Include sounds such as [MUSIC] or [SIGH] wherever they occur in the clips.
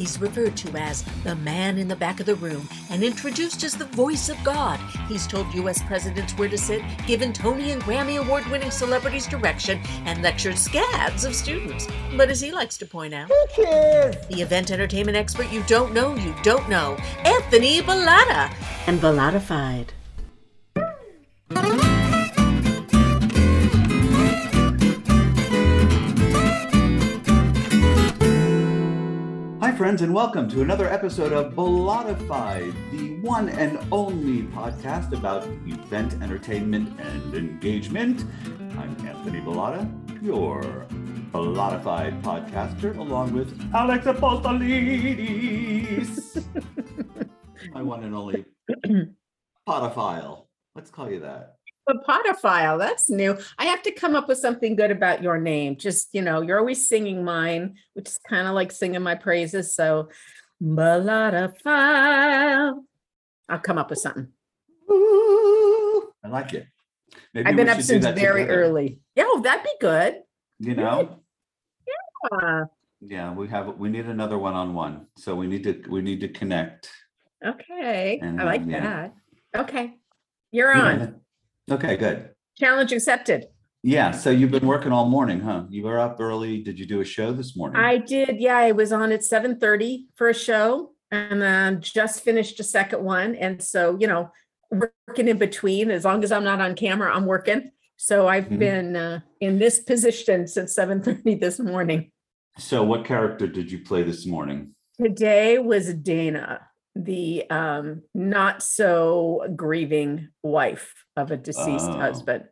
He's referred to as the man in the back of the room and introduced as the voice of God. He's told U.S. presidents where to sit, given Tony and Grammy award winning celebrities direction, and lectured scads of students. But as he likes to point out, the event entertainment expert you don't know, you don't know, Anthony Bellata, and Bellatified. Friends, and welcome to another episode of Bellatified, the one and only podcast about event entertainment and engagement. I'm Anthony Bellata, your Bellatified podcaster, along with Alex Apostolides, [LAUGHS] my one and only [CLEARS THROAT] podophile. Let's call you that. A podophile. That's new. I have to come up with something good about your name. Just, you know, you're always singing mine, which is kind of like singing my praises. So, Bellatified. I'll come up with something. Ooh, I like it. Maybe I've been up should do since that very together, early. Yeah, oh, that'd be good. You know? Uh, Yeah, we have, we need another one-on-one. So we need to, we need to connect. okay. And, I like um, yeah. that. Okay. You're on. Okay, good. Challenge accepted. Yeah, so you've been working all morning, huh? You were up early. Did you do a show this morning? I did. Yeah, I was on at 7:30 for a show and then just finished a second one. And so, you know, working in between, as long as I'm not on camera, I'm working. So I've Mhm. been uh, in this position since 7:30 this morning. So what character did you play this morning? Today was Dana, the um, not so grieving wife of a deceased Oh. husband.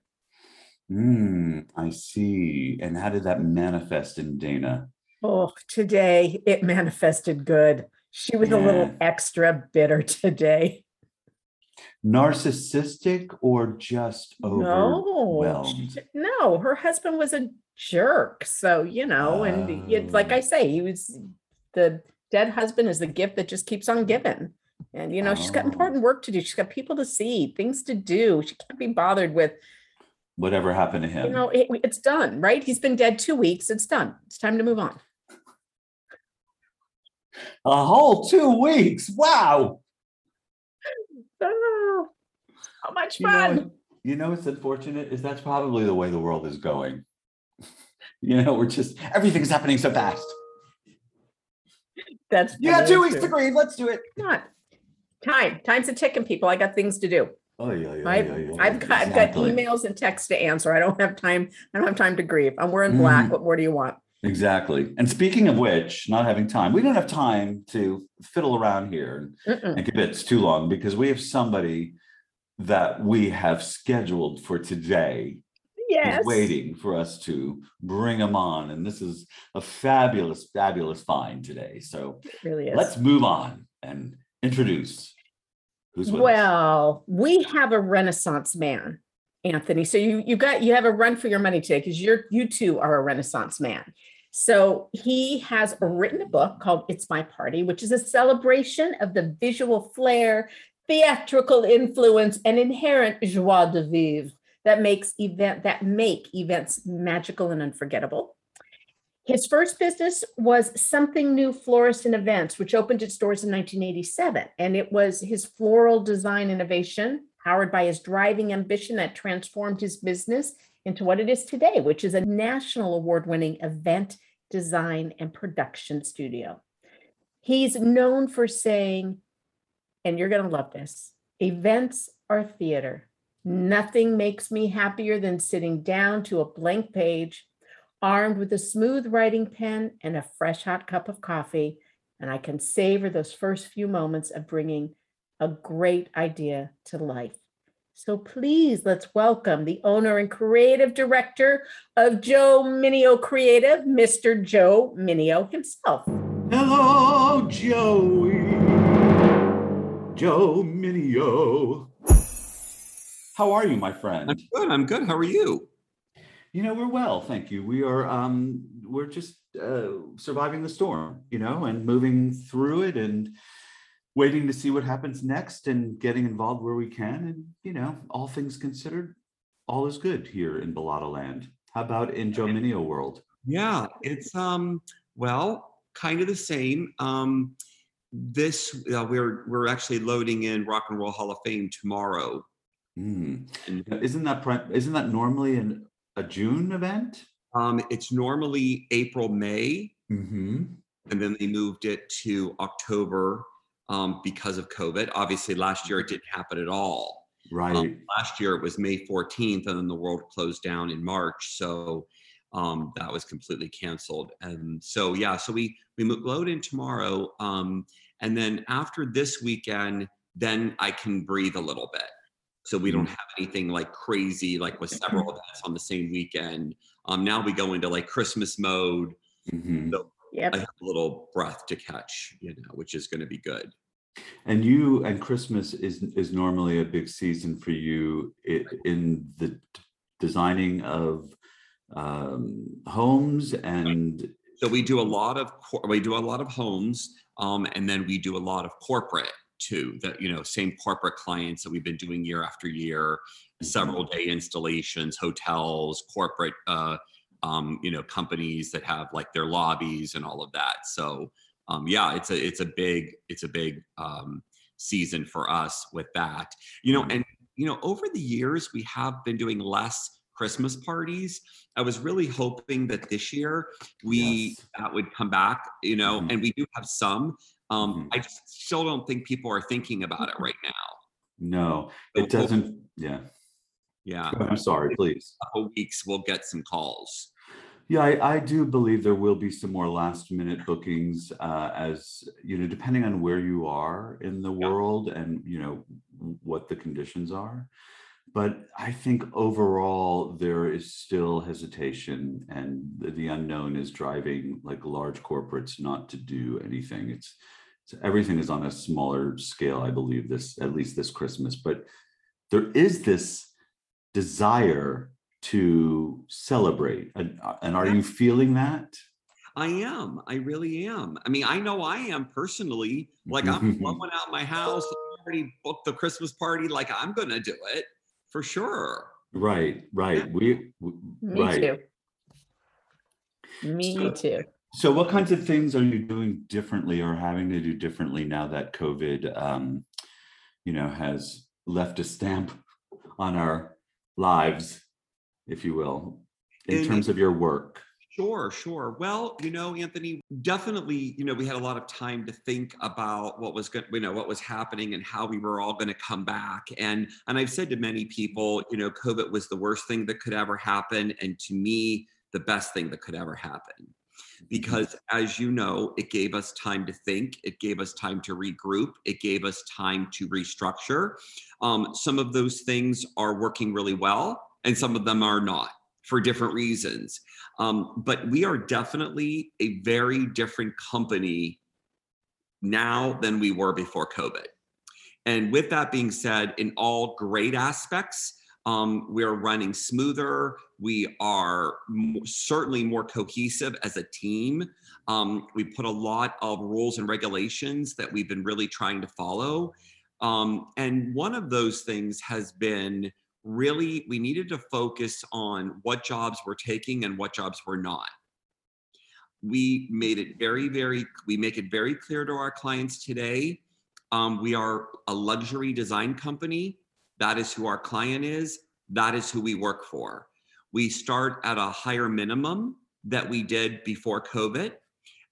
Hmm, I see. And how did that manifest in Dana? Oh, today it manifested good. She was a little extra bitter [LAUGHS] today. Narcissistic or just No, overwhelmed? she- no, her husband was a jerk. So, you know, and it's like I Oh. say, he was the dead husband is the gift that just keeps on giving. And, you know, she's got Oh. important work to do. She's got people to see, things to do. She can't be bothered with, Whatever happened to him. you know, it, it's done, right? He's been dead two weeks. It's done. It's time to move on. A whole two weeks. Wow. [LAUGHS] Oh, so much You know, fun. you know what's unfortunate is that's probably the way the world is going. [LAUGHS] you know, we're just everything's happening so fast. That's You got two weeks to grieve. Let's do it. Not time. Time's a ticking, people. I got things to do. Oh yeah, yeah, I've, yeah, yeah, I've got, I've got emails and texts to answer. I don't have time. I don't have time to grieve. I'm wearing black. Mm. What more do you want? Exactly. And speaking of which, not having time, we don't have time to fiddle around here Mm-mm. and kibitz too long because we have somebody that we have scheduled for today Yes. is waiting for us to bring him on. And this is a fabulous, fabulous find today. So really let's move on and introduce who's with us. well, we have a Renaissance man, Anthony. So you you got you have a run for your money today because you're you too are a Renaissance man. So he has written a book called It's My Party, which is a celebration of the visual flair, theatrical influence, and inherent joie de vivre that makes event that make events magical and unforgettable. His first business was Something New Florist and Events, which opened its doors in 1987. And it was his floral design innovation, powered by his driving ambition, that transformed his business into what it is today, which is a national award winning event design and production studio. He's known for saying, and you're going to love this events are theater. Nothing makes me happier than sitting down to a blank page armed with a smooth writing pen and a fresh hot cup of coffee, and I can savor those first few moments of bringing a great idea to life. So please let's welcome the owner and creative director of Joe Mineo Creative, Mr. Joe Mineo himself. Hello, Joey. Joe Mineo. How are you, my friend? I'm good. I'm good. How are you? You know, we're well, thank you. We are um we're just uh surviving the storm, you know, and moving through it and waiting to see what happens next and getting involved where we can. And, you know, all things considered, all is good here in Bellata land. How about in Joe Mineo world? Yeah, it's um well, kind of the same. Um, this uh, we're we're actually loading in Rock and Roll Hall of Fame tomorrow. Mm. Isn't that pri- isn't that normally an, a June event? um, it's normally April, May, Mm-hmm. and then they moved it to October um, because of COVID. Obviously, last year it didn't happen at all. Right. Um, last year it was May 14th, and then the world closed down in March. So um, that was completely canceled. And so yeah, so we we load in tomorrow, um, and then after this weekend, then I can breathe a little bit. So we don't have anything like crazy, like with several events on the same weekend. Um, now we go into like Christmas mode. Mhm. Yep. I have a little breath to catch, you know, which is going to be good. And you and Christmas is is normally a big season for you i- in the designing of um, homes and So we do a lot of cor- we do a lot of homes, um, and then we do a lot of corporate too. That you know, same corporate clients that we've been doing year after year, several day installations, hotels, corporate, uh, um, you know, companies that have like their lobbies and all of that. So um, yeah, it's a it's a big it's a big um, season for us with that. You know, and you know, over the years we have been doing less Christmas parties. I was really hoping that this year we Yes. that would come back, you know, Mhm. and we do have some. Um, Mhm. I just still don't think people are thinking about it right now. no, So it doesn't. Yeah. Yeah, I'm sorry, please. a couple weeks we'll get some calls. Yeah, I, I do believe there will be some more last minute bookings uh, as, you know, depending on where you are in the Yeah. world and, you know, what the conditions are. But I think overall, there is still hesitation and the, the unknown is driving like large corporates not to do anything. It's, it's everything is on a smaller scale, I believe this, at least this Christmas, but there is this desire to celebrate. And, uh, and are you feeling that? I am. I really am. I mean, I know I am personally. Like I'm [LAUGHS] blowing out my house. I already booked the Christmas party. Like I'm gonna do it for sure. Right, right. Yeah. We, w- Me right. too. Me So- too. So what kinds of things are you doing differently or having to do differently now that COVID, um, you know, has left a stamp [LAUGHS] on our lives, if you will, in In- terms of your work? Sure, sure. Well, you know, Anthony, definitely, you know, we had a lot of time to think about what was going, you know, what was happening and how we were all going to come back. And and I've said to many people, you know, COVID was the worst thing that could ever happen, and to me, the best thing that could ever happen. Because as you know, it gave us time to think, it gave us time to regroup, it gave us time to restructure. Um, some of those things are working really well, and some of them are not for different reasons. Um, but we are definitely a very different company now than we were before COVID. And with that being said, in all great aspects, um, we're running smoother. We are certainly more cohesive as a team. Um, we put a lot of rules and regulations that we've been really trying to follow. Um, and one of those things has been really we needed to focus on what jobs we're taking and what jobs we're not we made it very very we make it very clear to our clients today um, we are a luxury design company that is who our client is. That is who we work for. We start at a higher minimum that we did before covid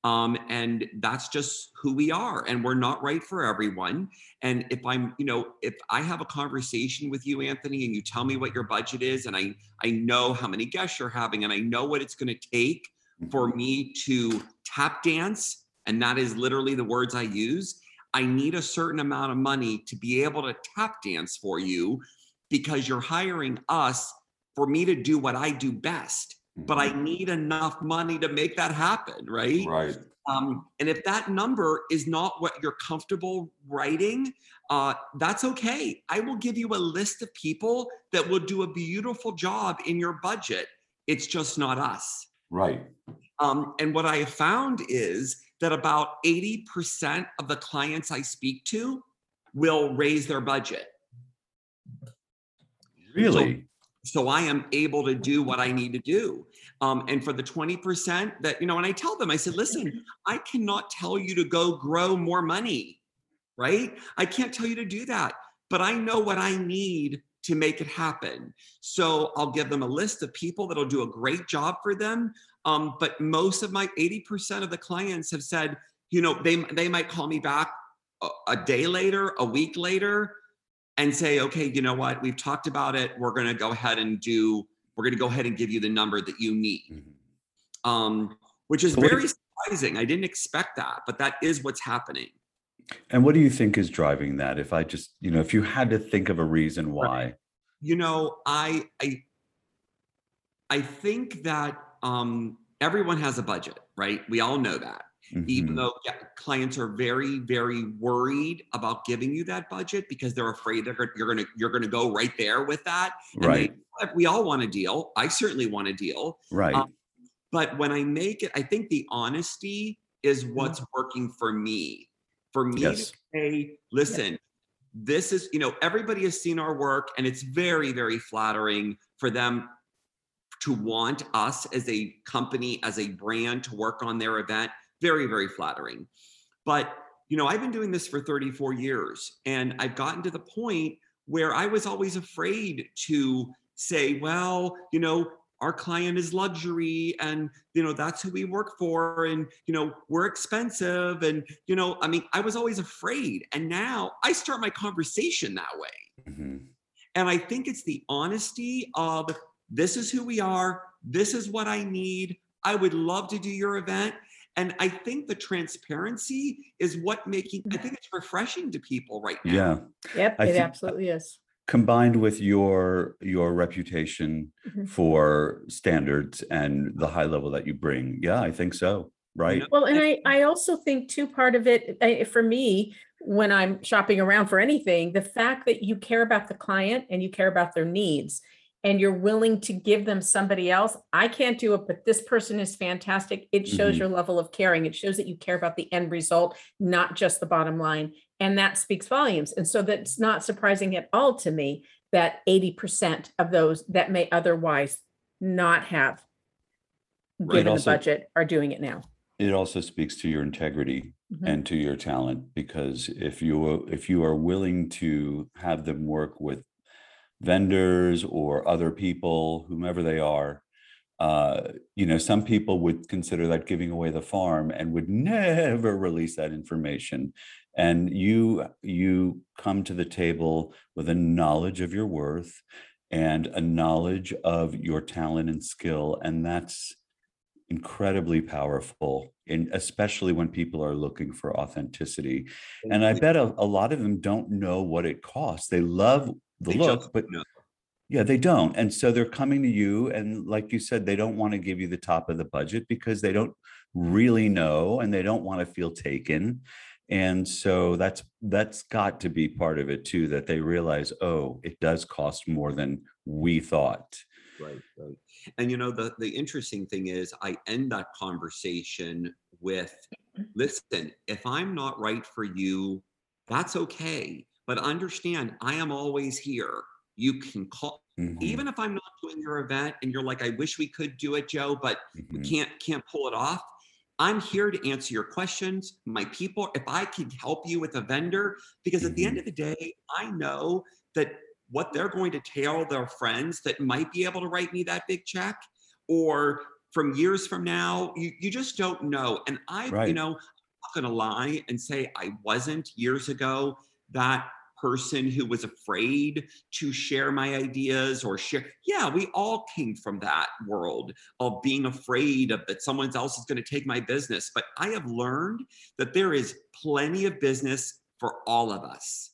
um, and that's just who we are and we're not right for everyone. And if i'm you know if i have a conversation with you anthony and you tell me what your budget is and i i know how many guests you're having and i know what it's going to take for me to tap dance and that is literally the words i use i need a certain amount of money to be able to tap dance for you because you're hiring us for me to do what i do best but i need enough money to make that happen right Right. um, and if that number is not what you're comfortable writing, uh, that's okay. I will give you a list of people that will do a beautiful job in your budget. It's just not us. Right. Um, and what I have found is that about 80% of the clients I speak to will raise their budget. Really? so I am able to do what I need to do. Um, and for the 20% that, you know, and I tell them, I said, listen, I cannot tell you to go grow more money, right? I can't tell you to do that, but I know what I need to make it happen. So I'll give them a list of people that'll do a great job for them. Um, but most of my 80% of the clients have said, you know, they, they might call me back a, a day later, a week later, and say, okay, you know what, we've talked about it. We're going to go ahead and do, we're going to go ahead and give you the number that you need. Mm-hmm. Um, which is very surprising. I didn't expect that, but that is what's happening. And what do you think is driving that? If I just, you know, if you had to think of a reason why. You know, I I I think that um everyone has a budget, right? We all know that. Mm-hmm. Even though yeah, clients are very, very worried about giving you that budget because they're afraid they're you're gonna you're gonna go right there with that. And right. They, we all want a deal. I certainly want a deal. Right. Um, but when I make it, I think the honesty is mm-hmm. what's working for me for me yes. to say, listen, this is, you know, everybody has seen our work and it's very, very flattering for them to want us as a company, as a brand to work on their event. Very, very flattering. But, you know, I've been doing this for 34 years and I've gotten to the point where I was always afraid to say, well, you know, our client is luxury and you know that's who we work for and you know we're expensive and you know i mean i was always afraid and now i start my conversation that way mm-hmm. and i think it's the honesty of this is who we are. This is what i need. I would love to do your event. And i think the transparency is what making i think it's refreshing to people right now. Yeah. Yep it absolutely is. combined with your your reputation mm-hmm. for standards and the high level that you bring. Yeah i think so. Right? Well and i i also think too part of it I, for me when i'm shopping around for anything the fact that you care about the client and you care about their needs and you're willing to give them somebody else i can't do it but this person is fantastic it shows mm-hmm. your level of caring it shows that you care about the end result not just the bottom line and that speaks volumes. And so that's not surprising at all to me that 80% of those that may otherwise not have given also, the budget are doing it now. It also speaks to your integrity mm-hmm. and to your talent because if you if you are willing to have them work with vendors or other people, whomever they are, uh, you know, some people would consider that giving away the farm and would never release that information. And you you come to the table with a knowledge of your worth and a knowledge of your talent and skill, and that's incredibly powerful and especially when people are looking for authenticity. And i bet a, a lot of them don't know what it costs. They love the they look but know. Yeah, they don't. And so they're coming to you. And like you said, they don't want to give you the top of the budget because they don't really know and they don't want to feel taken. And so that's that's got to be part of it too, that they realize, oh, it does cost more than we thought. Right, right. And you know, the the interesting thing is I end that conversation with listen, if I'm not right for you, that's okay. But understand I am always here you can call mm-hmm. even if i'm not doing your event and you're like i wish we could do it joe but mm-hmm. we can't can't pull it off i'm here to answer your questions my people if i can help you with a vendor because at mm-hmm. the end mm-hmm. of the day i know that what they're going to tell their friends that might be able to write me that big check or from years from now you, you just don't know and i right. you know i'm not going to lie and say i wasn't years ago that person who was afraid to share my ideas or share. Yeah, we all came from that world of being afraid of that someone else is going to take my business. But I have learned that there is plenty of business for all of us.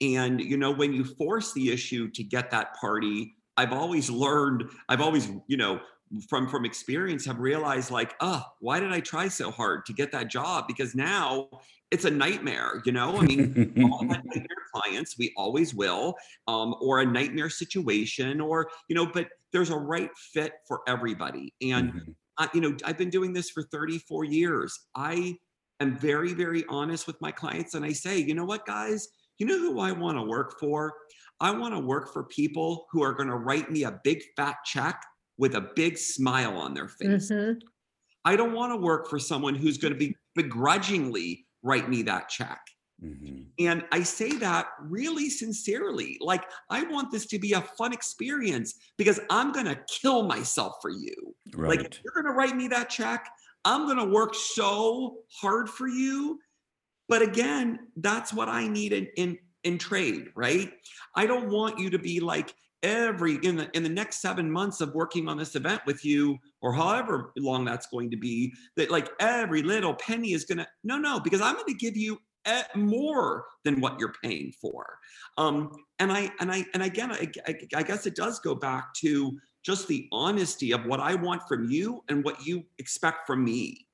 And, you know, when you force the issue to get that party, I've always learned, I've always, you know, from from experience have realized like oh why did i try so hard to get that job because now it's a nightmare, you know. I mean, all [LAUGHS] nightmare clients, we always will, um, or a nightmare situation, or you know. But there's a right fit for everybody, and mm-hmm. uh, you know, I've been doing this for 34 years. I am very, very honest with my clients, and I say, you know what, guys, You know who I want to work for? I want to work for people who are going to write me a big fat check with a big smile on their face. Mhm. I don't want to work for someone who's going to be begrudgingly write me that check. Mhm. And I say that really sincerely. Like, I want this to be a fun experience because I'm going to kill myself for you. Like, Right. if you're going to write me that check, I'm going to work so hard for you. But again, that's what I need in, in, in trade, right? I don't want you to be like, every in the in the next seven months of working on this event with you or however long that's going to be that like every little penny is gonna no no because i'm to give you more than what you're paying for. Um and i and i and again I, I, I guess it does go back to just the honesty of what i want from you and what you expect from me.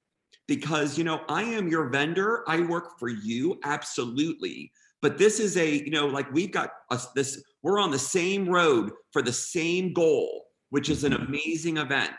Because you know i am your vendor. I work for you. Absolutely but this is a you know like we've got us this we're on the same road for the same goal which is an amazing event.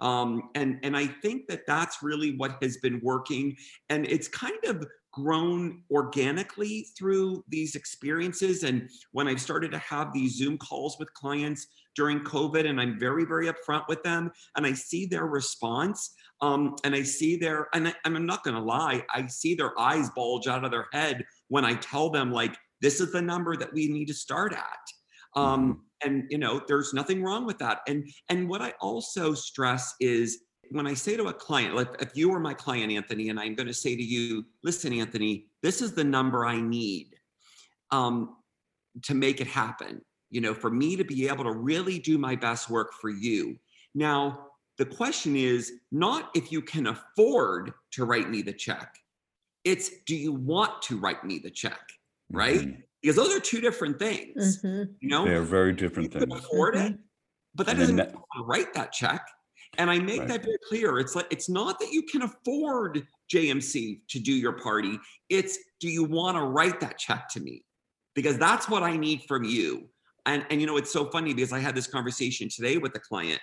Um, and and i think that that's really what has been working. And it's kind of grown organically through these experiences. And when i've started to have these zoom calls with clients during covid and i'm very very upfront with them and i see their response um, and i see their and I, i'm not going to lie i see their eyes bulge out of their head when I tell them like this is the number that we need to start at. Um, and you know, there's nothing wrong with that. And and what I also stress is when I say to a client, like if you were my client, Anthony, and I'm going to say to you, listen, Anthony, this is the number I need um, to make it happen. You know, for me to be able to really do my best work for you. Now, the question is not if you can afford to write me the check it's do you want to write me the check? Right? Mhm. because those are two different things Mhm. you know? They are very you different can things. afford it but that And doesn't that- you write that check. And i make Right. that very clear. It's like it's not that you can afford jmc to do your party. It's do you want to write that check to me? Because that's what i need from you. And and you know it's so funny because i had this conversation today with a client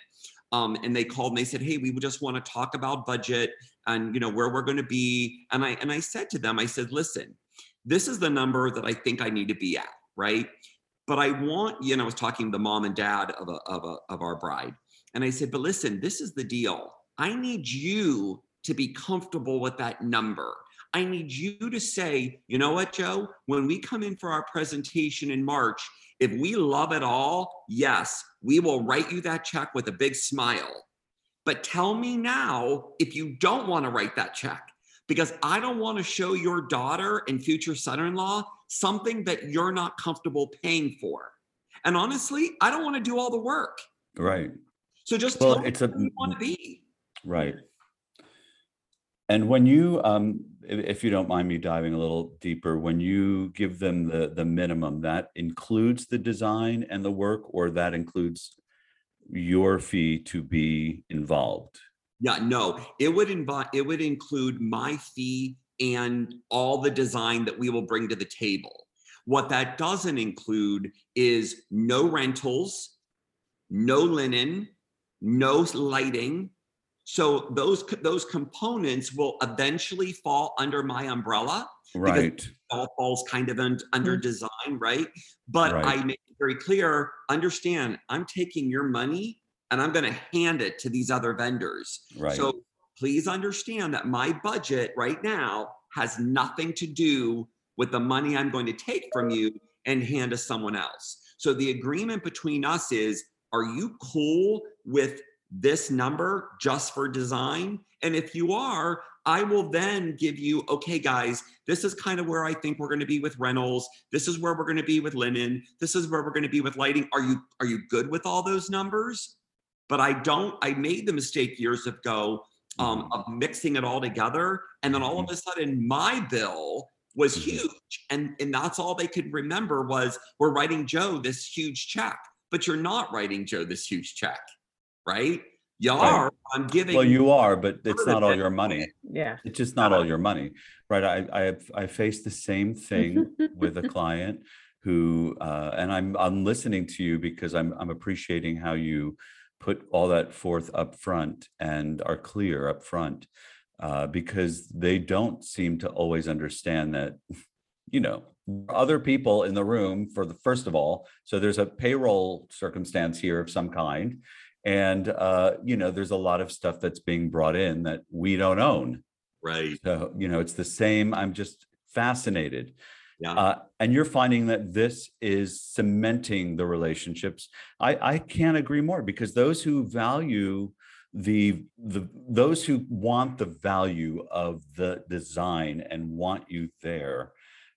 um, and they called and they said hey we just want to talk about budget and you know where we're going to be and i and i said to them i said listen this is the number that i think i need to be at right? But i want you know i was talking to the mom and dad of a, of a of our bride and i said but listen this is the deal. I need you to be comfortable with that number. I need you to say you know what joe? When we come in for our presentation in march if we love it all yes we will write you that check with a big smile but tell me now if you don't want to write that check, because I don't want to show your daughter and future son in law something that you're not comfortable paying for. And honestly, I don't want to do all the work. Right. So just Well, tell me it's a who you want to be. right. And when you, um, if you don't mind me diving a little deeper, when you give them the the minimum, that includes the design and the work, or that includes your fee to be involved. Yeah, no, it would invite it would include my fee and all the design that we will bring to the table. What that doesn't include is no rentals, no linen, no lighting. So those those components will eventually fall under my umbrella. Right. All falls kind of un- under Mhm. design, right? But Right. I make it very clear. Understand, I'm taking your money and I'm going to hand it to these other vendors. Right. So please understand that my budget right now has nothing to do with the money I'm going to take from you and hand to someone else. So the agreement between us is are you cool with this number just for design? And if you are, I will then give you, okay, guys, this is kind of where I think we're going to be with rentals. This is where we're going to be with linen. This is where we're going to be with lighting. Are you are you good with all those numbers? But I don't, I made the mistake years ago um, of mixing it all together. And then all of a sudden my bill was Mhm. huge. And, and that's all they could remember was we're writing Joe this huge check, but you're not writing Joe this huge check, right? You Right. are. I'm giving. Well, you are, but it's not all your money. Yeah. It's just not all your money, right? I I have I faced the same thing with a [LAUGHS] client who, uh, and I'm I'm listening to you because I'm I'm appreciating how you put all that forth up front and are clear up front, uh, because they don't seem to always understand that you know other people in the room for the first of all so there's a payroll circumstance here of some kind and uh you know there's a lot of stuff that's being brought in that we don't own. Right. So you know it's the same. I'm just fascinated. Yeah. Uh, and you're finding that this is cementing the relationships. I i can't agree more because those who value the the those who want the value of the design and want you there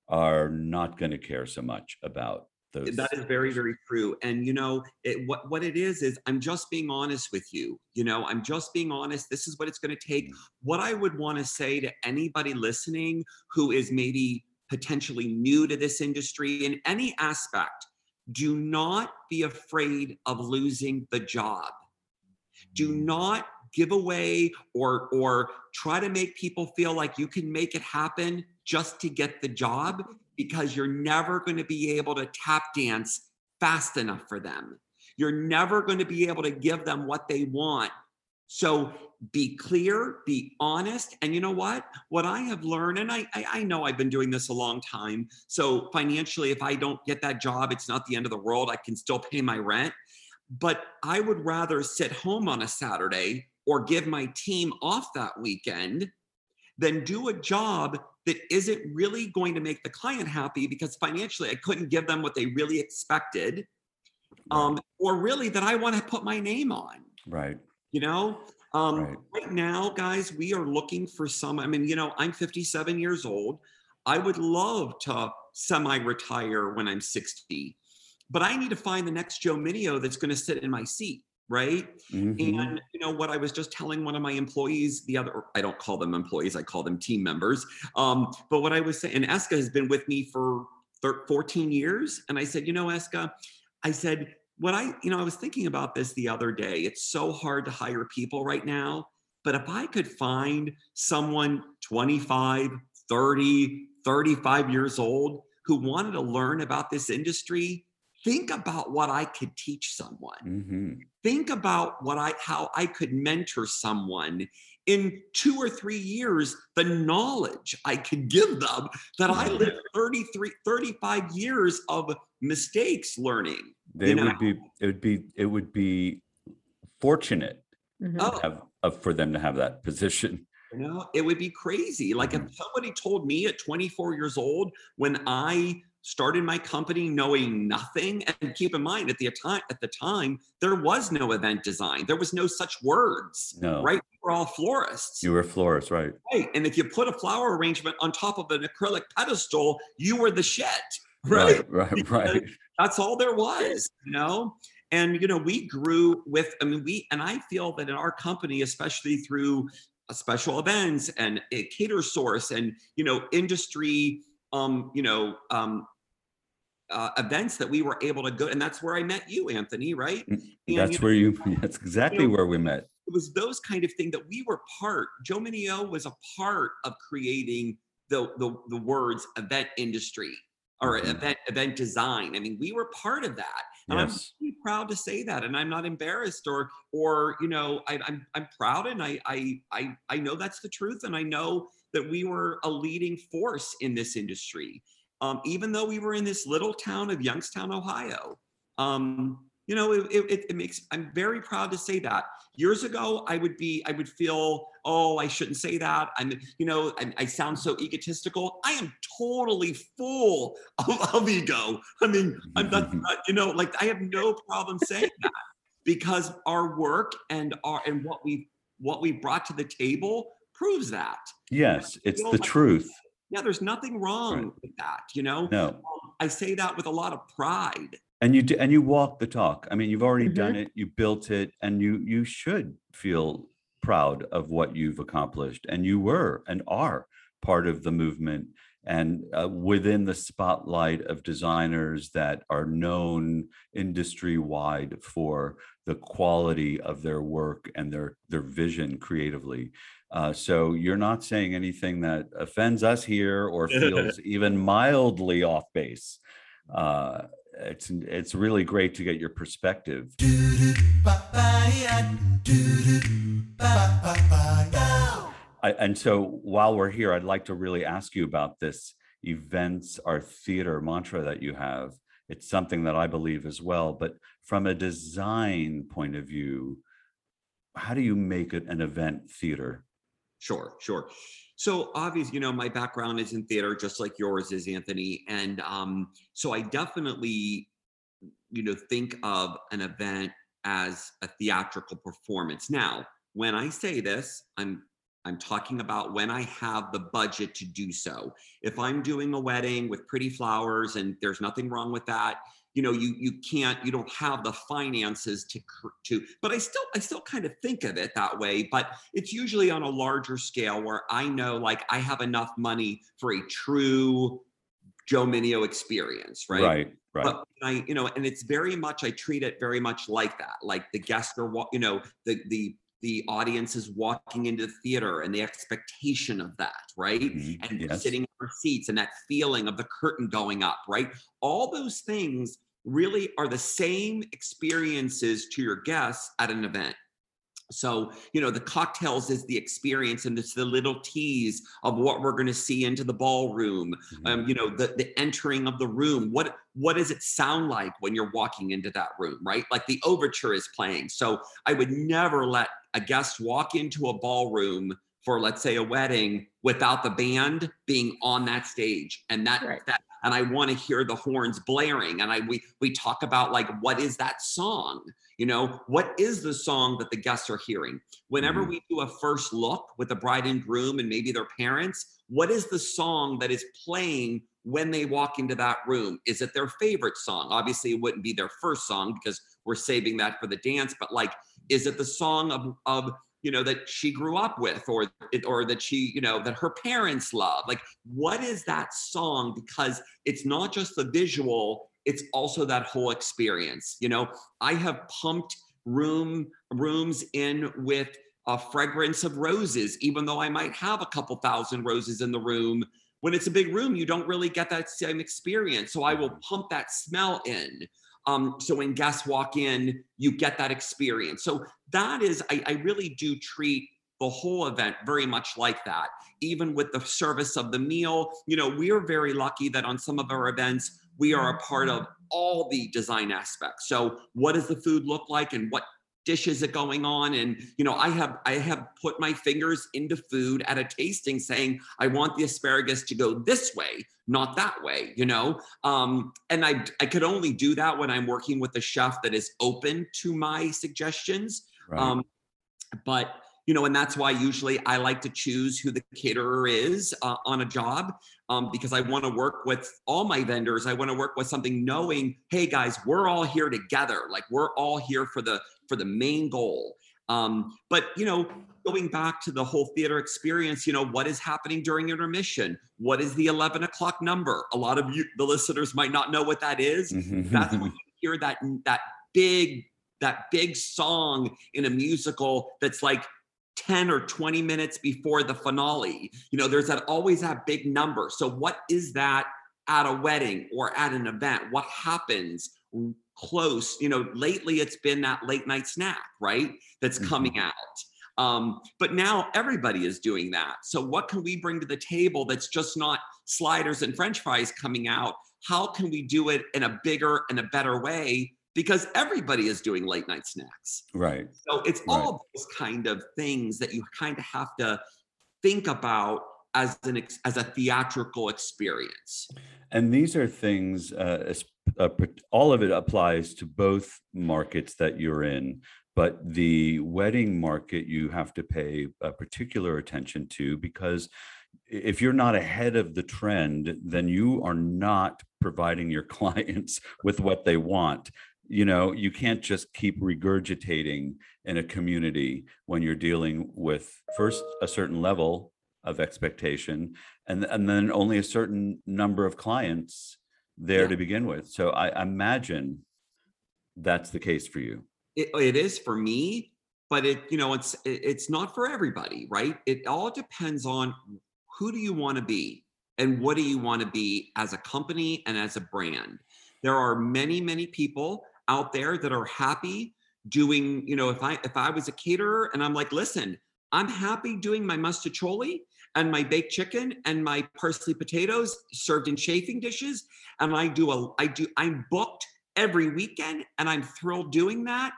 are not going to care so much about those that is very very true. And you know it, what what it is is i'm just being honest with you you know i'm just being honest. This is what it's going to take. Mm. what i would want to say to anybody listening who is maybe potentially new to this industry in any aspect do not be afraid of losing the job. Do not give away or or try to make people feel like you can make it happen just to get the job because you're never going to be able to tap dance fast enough for them. You're never going to be able to give them what they want. So be clear be honest and you know what? What i have learned and I, I i know i've been doing this a long time so financially if i don't get that job it's not the end of the world i can still pay my rent. But I would rather sit home on a Saturday or give my team off that weekend than do a job that isn't really going to make the client happy because financially I couldn't give them what they really expected. Um, or really that I want to put my name on, right you know? Um, Right. right now, guys, we are looking for some. I mean, you know, I'm 57 years old. I would love to semi retire when I'm 60 but I need to find the next Joe Mineo that's going to sit in my seat, right? Mhm. And you know what I was just telling one of my employees the other I don't call them employees, I call them team members. Um, but what I was saying, and Eska has been with me for thir- 14 years. And I said, you know, Eska, I said, what I, you know, I was thinking about this the other day. It's so hard to hire people right now. But if I could find someone 25, 30, 35 years old who wanted to learn about this industry, think about what I could teach someone. Mhm. think about what i how i could mentor someone in two or three years the knowledge i could give them that i lived 33 35 years of mistakes learning they know- would be it would be it would be fortunate Mhm. oh. have, of for them to have that position. You know it would be crazy. Like if somebody told me at 24 years old when i started my company knowing nothing and keep in mind at the time at the time there was no event design there was no such words no right we were all florists you were florist right Right. And if you put a flower arrangement on top of an acrylic pedestal, you were the shit. [LAUGHS] right Right. right right That's all there was, you know? And, you know, we grew with, I mean, we, and I feel that in our company, especially through uh, special events and a Catersource and, you know, industry, um, you know, um, uh, events that we were able to go. And that's where I met you, Anthony, right? And, that's you where you [LAUGHS] that's exactly know, where we met it was those kind of thing that we were part. Joe Mineo was a part of creating the the, the words event industry or Mhm. event event design. I mean, we were part of that, and I'm really proud to say that. And I'm not embarrassed or or you know I, I'm I'm proud, and I I I I know that's the truth, and I know that we were a leading force in this industry, um, even though we were in this little town of Youngstown, Ohio. Um, you know, it, it, it makes I'm very proud to say that. Years ago i would be i would feel oh i shouldn't say that. I'm you know i, I sound so egotistical. I am totally full of, of ego. I mean i'm not, not- [LAUGHS] you know like i have no problem saying that because our work and our and what we what we brought to the table proves that. Yes it's the like- truth yeah there's nothing wrong Right. with that you know? No. I say that with a lot of pride. And you do, and you walk the talk. I mean you've already Mhm. done it you built it and you you should feel proud of what you've accomplished and you were and are part of the movement. And uh, within the spotlight of designers that are known industry wide for the quality of their work and their their vision creatively uh, so you're not saying anything that offends us here or [LAUGHS] feels even mildly off base uh, it's it's really great to get your perspective. I, and so while we're here, I'd like to really ask you about this events are theater mantra that you have. It's something that I believe as well. But from a design point of view, how do you make it an event theater? Sure, sure. So obviously, you know, my background is in theater, just like yours is, Anthony. And um, so I definitely, you know, think of an event as a theatrical performance. Now, when I say this, I'm I'm talking about when I have the budget to do so. If I'm doing a wedding with pretty flowers and there's nothing wrong with that, you know, you you can't you don't have the finances to to but I still I still kind of think of it that way, but it's usually on a larger scale where I know like I have enough money for a true Joe Mineo experience, right? Right. Right. But I, you know, and it's very much I treat it very much like that. Like the guests are, you know, the the the audience is walking into the theater and the expectation of that, right? Mm-hmm. And yes. sitting seats and that feeling of the curtain going up, right? All those things really are the same experiences to your guests at an event. So, you know, the cocktails is the experience and it's the little tease of what we're going to see into the ballroom. Mm-hmm. Um, you know, the the entering of the room. What what does it sound like when you're walking into that room, right? Like the overture is playing. So, I would never let a guest walk into a ballroom for let's say a wedding without the band being on that stage. And that right. that and I want to hear the horns blaring. And I we we talk about like what is that song? You know what is the song that the guests are hearing? Whenever mm-hmm. we do a first look with the bride and groom and maybe their parents what is the song that is playing when they walk into that room? Is it their favorite song? Obviously it wouldn't be their first song because we're saving that for the dance but like is it the song of of you know that she grew up with or or that she you know that her parents love. Like what is that song? Because it's not just the visual it's also that whole experience you know? I have pumped room rooms in with a fragrance of roses even though i might have a couple thousand roses in the room. When it's a big room you don't really get that same experience. So i will pump that smell in um, so when guests walk in, you get that experience. So that is, I, I really do treat the whole event very much like that. Even with the service of the meal, you know, we are very lucky that on some of our events, we are a part of all the design aspects. So what does the food look like and what dishes are going on. And you know i have i have put my fingers into food at a tasting saying i want the asparagus to go this way not that way you know? Um and i i could only do that when i'm working with a chef that is open to my suggestions. Right. um but you know and that's why usually i like to choose who the caterer is uh, on a job um, because i want to work with all my vendors i want to work with something knowing hey guys we're all here together like we're all here for the for the main goal. Um, but you know, going back to the whole theater experience, you know, what is happening during intermission? What is the 11 o'clock number? A lot of you, the listeners, might not know what that is. Mm-hmm. That's when you hear that that big that big song in a musical that's like 10 or 20 minutes before the finale. You know, there's that always that big number. So what is that at a wedding or at an event? What happens close. You know, lately it's been that late night snack, right? That's mm-hmm. coming out. Um, but now everybody is doing that. So what can we bring to the table that's just not sliders and French fries coming out? How can we do it in a bigger and a better way? Because everybody is doing late night snacks. Right. So it's right. all those kind of things that you kind of have to think about as an as a theatrical experience. And these are things, uh, uh, all of it applies to both markets that you're in but the wedding market you have to pay a particular attention to because if you're not ahead of the trend then you are not providing your [LAUGHS] clients with what they want you know you can't just keep regurgitating in a community when you're dealing with first a certain level of expectation and and then only a certain number of clients there yeah. to begin with. So I imagine that's the case for you. It, it is for me, but it you know it's it's not for everybody, right? It all depends on who do you want to be and what do you want to be as a company and as a brand. There are many many people out there that are happy doing you know if I if I was a caterer and I'm like listen I'm happy doing my mustacholi and my baked chicken and my parsley potatoes served in chafing dishes. And I do a, I do, I'm booked every weekend and I'm thrilled doing that.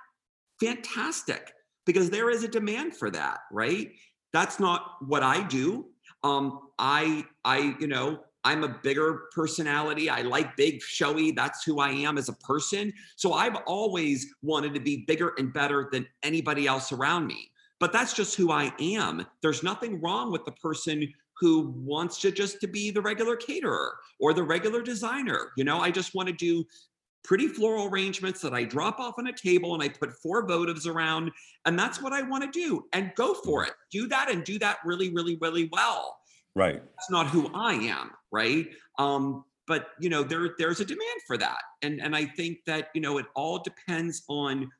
Fantastic. Because there is a demand for that, right? That's not what I do. Um, I, I, you know, I'm a bigger personality. I like big, showy. That's who I am as a person. So I've always wanted to be bigger and better than anybody else around me. But that's just who I am. There's nothing wrong with the person who wants to just to be the regular caterer or the regular designer. You know, I just want to do pretty floral arrangements that I drop off on a table and I put four votives around and that's what I want to do and go for mm. it. Do that and do that really really really well. Right. That's not who I am, right? Um, but you know, there there's a demand for that. And and I think that, you know, it all depends on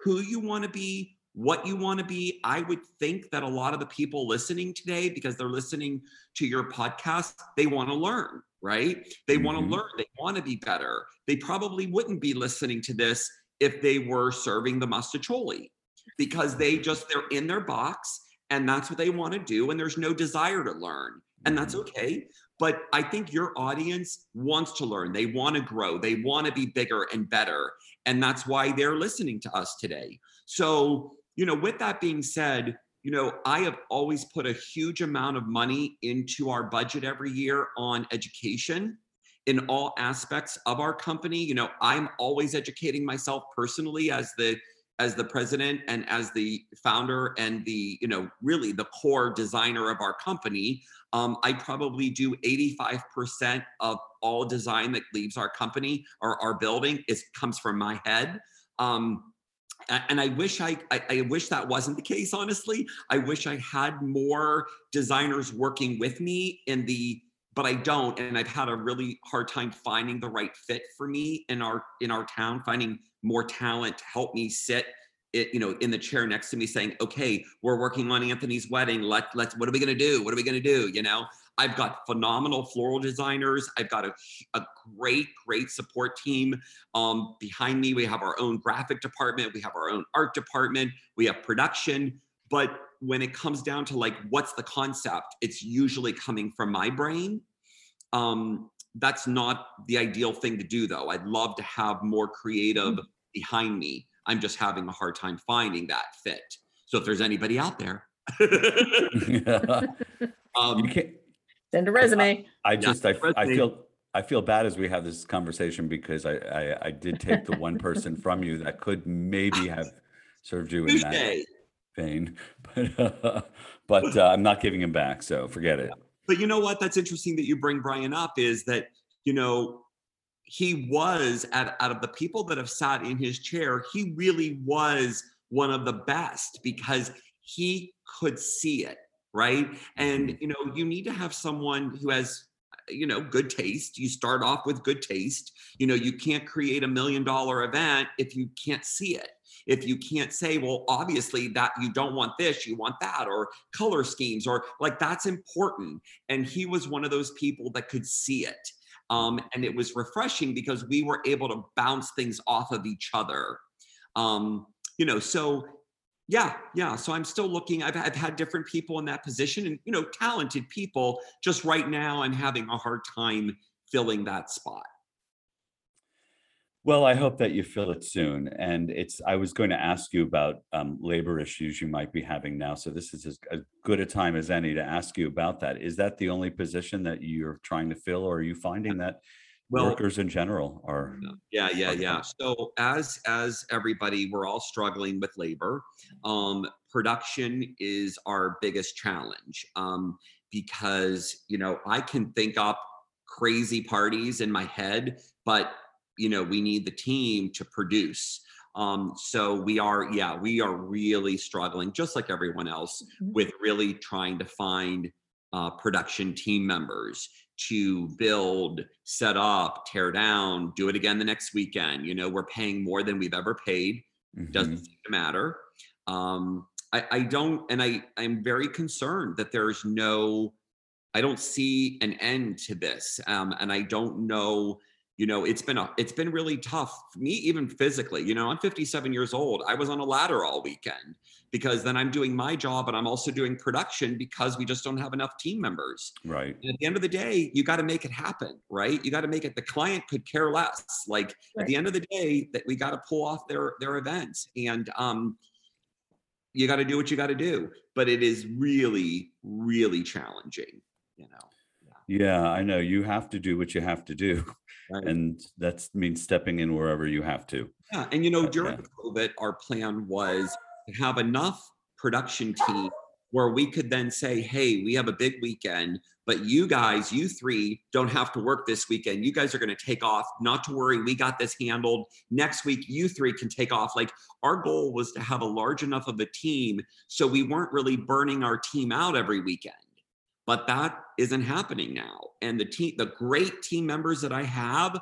who you want to be, what you want to be. I would think that a lot of the people listening today, because they're listening to your podcast, they want to learn, right? They mm-hmm. want to learn, they want to be better. They probably wouldn't be listening to this if they were serving the mostaccioli because they just they're in their box and that's what they want to do and there's no desire to learn and that's mm-hmm. okay. But i think your audience wants to learn they want to grow they want to be bigger and better and that's why they're listening to us today. So you know with that being said you know i have always put a huge amount of money into our budget every year on education in all aspects of our company. You know i'm always educating myself personally as the as the president and as the founder and the you know really the core designer of our company um, i probably do 85% of all design that leaves our company or our building is comes from my head um, and I wish I, I, I wish that wasn't the case. Honestly, I wish I had more designers working with me in the, but I don't, and I've had a really hard time finding the right fit for me in our in our town. Finding more talent to help me sit it, you know, in the chair next to me saying, okay, we're working on Anthony's wedding. Let, let's, what are we going to do? What are we going to do? You know, I've got phenomenal floral designers. I've got a, a great, great support team. Um, behind me, we have our own graphic department. We have our own art department. We have production. But when it comes down to like, what's the concept? It's usually coming from my brain. Um, that's not the ideal thing to do though. I'd love to have more creative mm-hmm behind me. I'm just having a hard time finding that fit. So if there's anybody out there, [LAUGHS] [LAUGHS] um, send a resume. I, I just I, I feel I feel bad as we have this conversation because I I, I did take the one [LAUGHS] person from you that could maybe have served you in that vein, [LAUGHS] but uh, but uh, I'm not giving him back, so forget it. But you know what? That's interesting that you bring Brian up. Is that you know he was at, out of the people that have sat in his chair he really was one of the best because he could see it right and mm-hmm. you know you need to have someone who has you know good taste you start off with good taste you know you can't create a million dollar event if you can't see it if you can't say well obviously that you don't want this you want that or color schemes or like that's important and he was one of those people that could see it um, and it was refreshing because we were able to bounce things off of each other. Um, you know, so yeah, yeah. So I'm still looking. I've, I've had different people in that position and, you know, talented people. Just right now, I'm having a hard time filling that spot. Well, I hope that you fill it soon. And it's, I was going to ask you about um, labor issues you might be having now. So this is as, as good a time as any to ask you about that. Is that the only position that you're trying to fill, or are you finding that well, workers in general are? Yeah, yeah, yeah. So as as everybody, we're all struggling with labor. Um, production is our biggest challenge um, because you know I can think up crazy parties in my head, but you know we need the team to produce. Um, so we are yeah we are really struggling just like everyone else mm-hmm. with really trying to find uh, production team members to build set up tear down do it again the next weekend. You know we're paying more than we've ever paid. Mm-hmm. doesn't seem to matter. Um, I, I don't and i i'm very concerned that there's no i don't see an end to this. Um, and i don't know you know it's been a it's been really tough for me even physically you know i'm 57 years old i was on a ladder all weekend because then i'm doing my job and i'm also doing production because we just don't have enough team members Right. and at the end of the day you got to make it happen right you got to make it the client could care less like at the end of the day that we got to pull off their their events and um you got to do what you got to do but it is really really challenging you know Yeah, I know. You have to do what you have to do. [LAUGHS] Right. And that means stepping in wherever you have to. Yeah, and you know, during Okay. COVID, our plan was to have enough production team where we could then say, "Hey, we have a big weekend, but you guys, you three, don't have to work this weekend. You guys are going to take off. Not to worry, we got this handled. Next week, you three can take off." Like our goal was to have a large enough of a team so we weren't really burning our team out every weekend. But that isn't happening now, and the team, the great team members that I have,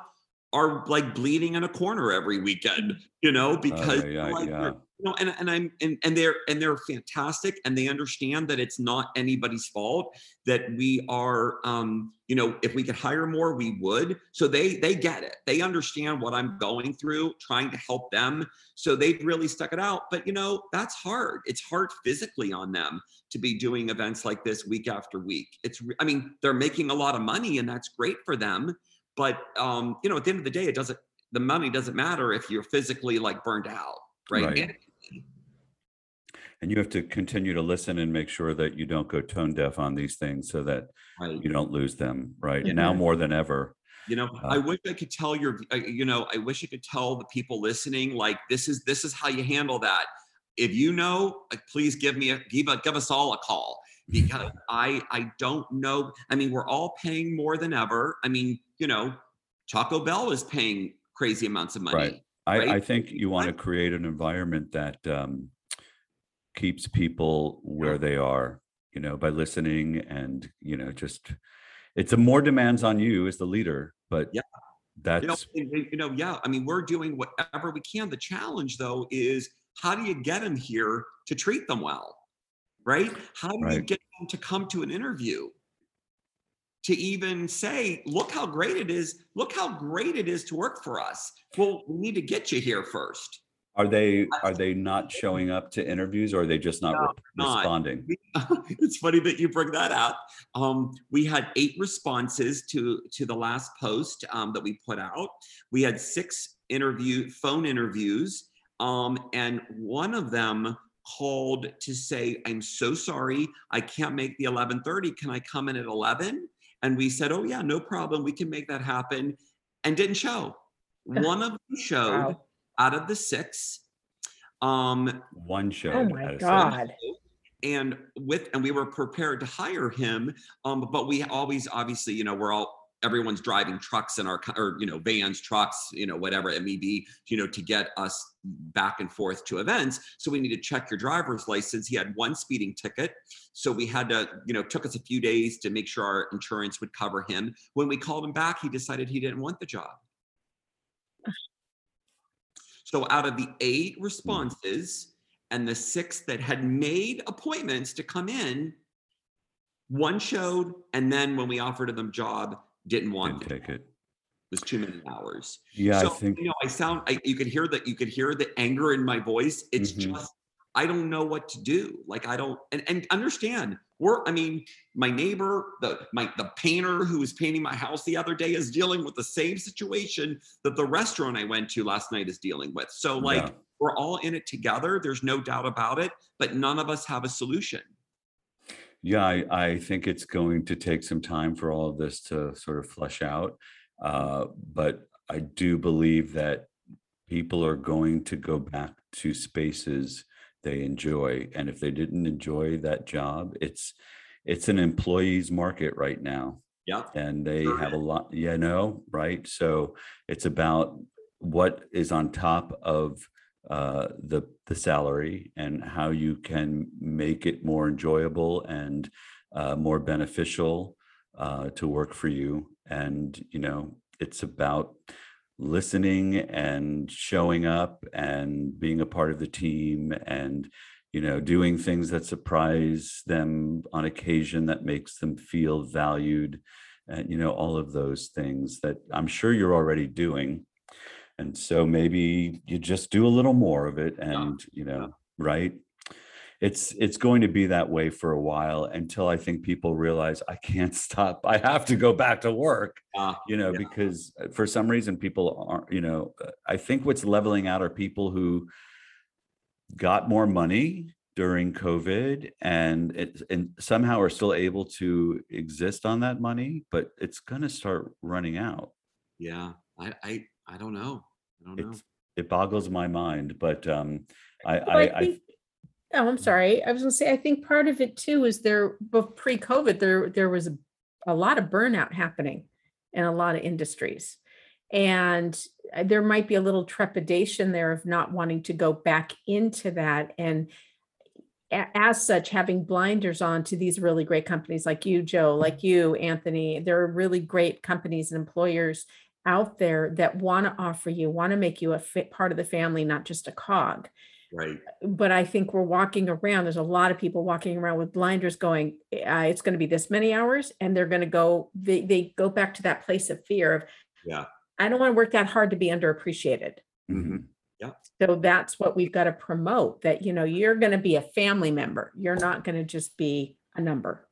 are like bleeding in a corner every weekend, you know, because Oh, yeah, like, yeah. you know, and, and I'm and, and they're and they're fantastic and they understand that it's not anybody's fault that we are um, you know, if we could hire more, we would. So they they get it. They understand what I'm going through, trying to help them. So they've really stuck it out. But you know, that's hard. It's hard physically on them to be doing events like this week after week. It's, I mean, they're making a lot of money and that's great for them but um, you know, at the end of the day, it doesn't. The money doesn't matter if you're physically like burned out, right? Right. And- And you have to continue to listen and make sure that you don't go tone deaf on these things so that right. you don't lose them. Right. And now more than ever. You know, Uh, I wish I could tell your, uh, you know, I wish I could tell the people listening, like this is this is how you handle that. If you know, please give me a give a, give us all a call because I I don't know. I mean, we're all paying more than ever. I mean, you know, Taco Bell is paying crazy amounts of money. Right. I, right? I think you want to create an environment that um, keeps people where they are, you know, by listening and, you know, just it's a more demands on you as the leader, but Yeah. that's you know, you know, yeah. I mean, we're doing whatever we can. The challenge, though, is how do you get them here to treat them well, right? How do you get them to come to an interview? To even say, look how great it is. Look how great it is to work for us. Well, we need to get you here first. are they are they not showing up to interviews or are they just not No, re- not. responding? [LAUGHS] It's funny that you bring that up. Um, we had eight responses to to the last post um, that we put out. We had six interview phone interviews, um, and one of them called to say, "I'm so sorry, I can't make the 11:30. Can I come in at 11?" And we said, "Oh yeah, no problem. We can make that happen," and didn't show. One of them showed Wow. out of the six. Um, One show. Oh my at a. God. and with and we were prepared to hire him um but we always obviously you know we're all everyone's driving trucks in our or you know vans trucks you know whatever it may be you know to get us back and forth to events. So we need to check your driver's license. He had one speeding ticket. So we had to you know took us a few days to make sure our insurance would cover him. When we called him back he decided he didn't want the job. So out of the eight responses and the six that had made appointments to come in, one showed, and then when we offered them job, didn't want Didn't it. take it. It was too many hours. Yeah, so, I think you know, I sound. I, you could hear that. You could hear the anger in my voice. It's Mhm. just I don't know what to do. Like I don't and, and understand. We're. I mean, my neighbor, the my the painter who was painting my house the other day is dealing with the same situation that the restaurant I went to last night is dealing with. So like Yeah. we're all in it together. There's no doubt about it. But none of us have a solution. Yeah, I, I think it's going to take some time for all of this to sort of flush out. Uh, but I do believe that people are going to go back to spaces they enjoy. And if they didn't enjoy that job, it's it's an employee's market right now. Yeah. And they have a lot, you know, right? So it's about what is on top of uh, the the salary and how you can make it more enjoyable and uh, more beneficial uh, to work for you. And you know, it's about listening and showing up and being a part of the team and you know doing things that surprise them on occasion that makes them feel valued and you know all of those things that i'm sure you're already doing and so maybe you just do a little more of it and you know right? It's it's going to be that way for a while until i think people realize i can't stop. I have to go back to work Uh, you know yeah. because uh, for some reason people aren't you know uh, i think what's leveling out are people who got more money during covid and it and somehow are still able to exist on that money but it's going to start running out. Yeah. I, I, I don't know. I don't know. it's it boggles my mind but um i Well, i, I think- oh, I'm sorry. I was gonna say, I think part of it too is there, but pre-COVID, there, there was a, a lot of burnout happening in a lot of industries. And uh, there might be a little trepidation there of not wanting to go back into that. And as such, having blinders on to these really great companies like you, Joe, like you, Anthony, they're really great companies and employers out there that want to offer you, want to make you a fit part of the family, not just a cog right. but I think we're walking around. There's a lot of people walking around with blinders, going, uh, "It's going to be this many hours," and they're going to go. They they go back to that place of fear of, Yeah. I don't want to work that hard to be underappreciated. Mhm. So that's what we've got to promote. That you know, you're going to be a family member. You're not going to just be a number.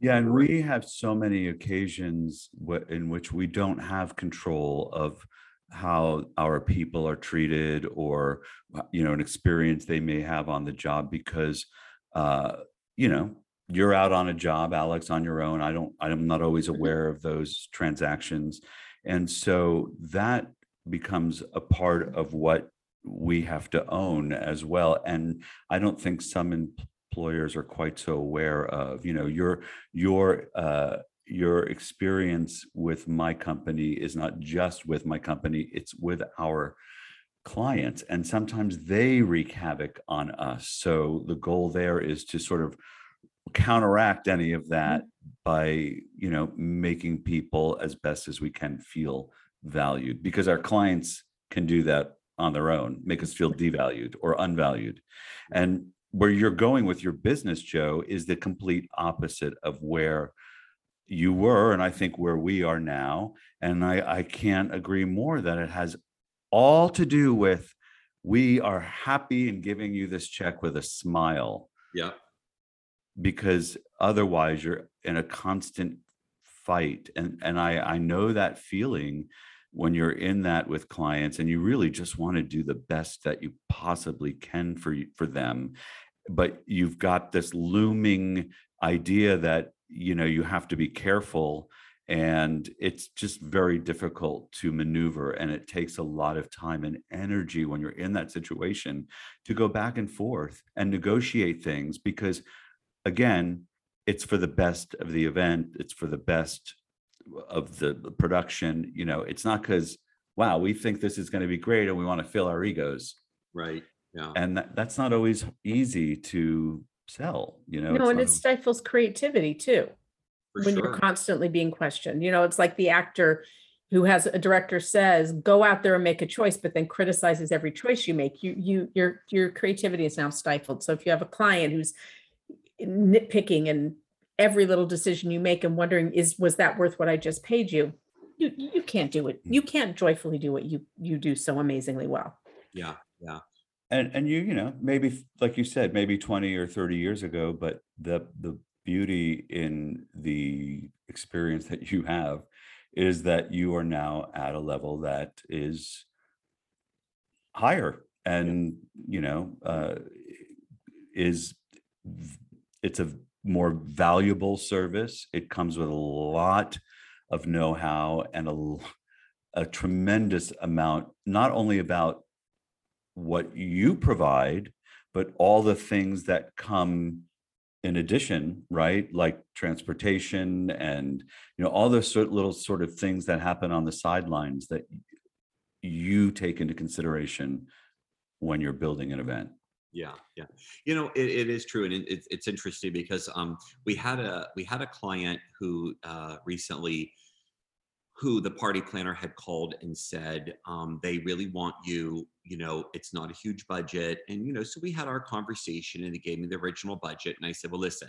Yeah, and we have so many occasions wh- in which we don't have control of how our people are treated or uh, you know an experience they may have on the job because uh you know you're out on a job alex on your own. I don't i'm not always Mhm. aware of those transactions. And so that becomes a part of what we have to own as well. And i don't think some employers are quite so aware of. You know your your uh your experience with my company is not just with my company it's with our clients and sometimes they wreak havoc on us. So the goal there is to sort of counteract any of that by you know making people as best as we can feel valued because our clients can do that on their own make us feel devalued or unvalued. And where you're going with your business joe is the complete opposite of where you were and i think where we are now and i i can't agree more that it has all to do with we are happy in giving you this check with a smile Yeah. because otherwise you're in a constant fight and and i i know that feeling when you're in that with clients and you really just want to do the best that you possibly can for you for them but you've got this looming idea that you know you have to be careful and it's just very difficult to maneuver and it takes a lot of time and energy when you're in that situation to go back and forth and negotiate things because again it's for the best of the event it's for the best of the production you know it's not because wow we think this is going to be great and we want to fill our egos Right. Yeah. and that, that's not always easy to sell you know no, it's and it al- stifles creativity too. For when sure. you're constantly being questioned. You know, it's like the actor who has a director says, "Go out there and make a choice," but then criticizes every choice you make. You, you, your, your creativity is now stifled. So if you have a client who's nitpicking and every little decision you make and wondering, is was that worth what I just paid you? You, you can't do it. Hmm. You can't joyfully do what you you do so amazingly well. yeah. Yeah. And and you you know maybe like you said maybe 20 or 30 years ago but the the beauty in the experience that you have is that you are now at a level that is higher and you know uh is it's a more valuable service. It comes with a lot of know-how and a, a tremendous amount not only about what you provide, but all the things that come in addition, right? Like transportation and you know all those sort little sort of things that happen on the sidelines that you take into consideration when you're building an event. Yeah, yeah. You know, it, it is true, and it, it's it's interesting because um we had a we had a client who uh, recently who the party planner had called and said um, they really want you you know it's not a huge budget and you know so we had our conversation and they gave me the original budget and i said well listen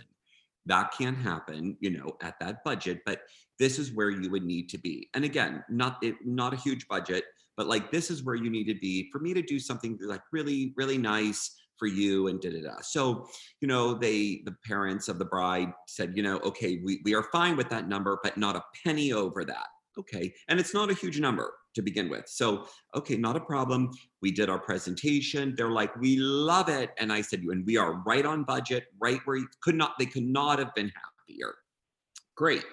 that can't happen, you know, at that budget, but this is where you would need to be. And again, not it, not a huge budget, but like this is where you need to be for me to do something like really, really nice for you and da da da. So, you know, they the parents of the bride said, you know, okay, we, we are fine with that number, but not a penny over that. Okay. And it's not a huge number to begin with. So, okay, not a problem. We did our presentation. They're like, we love it. And I said, and we are right on budget, right where you could not, they could not have been happier. Great.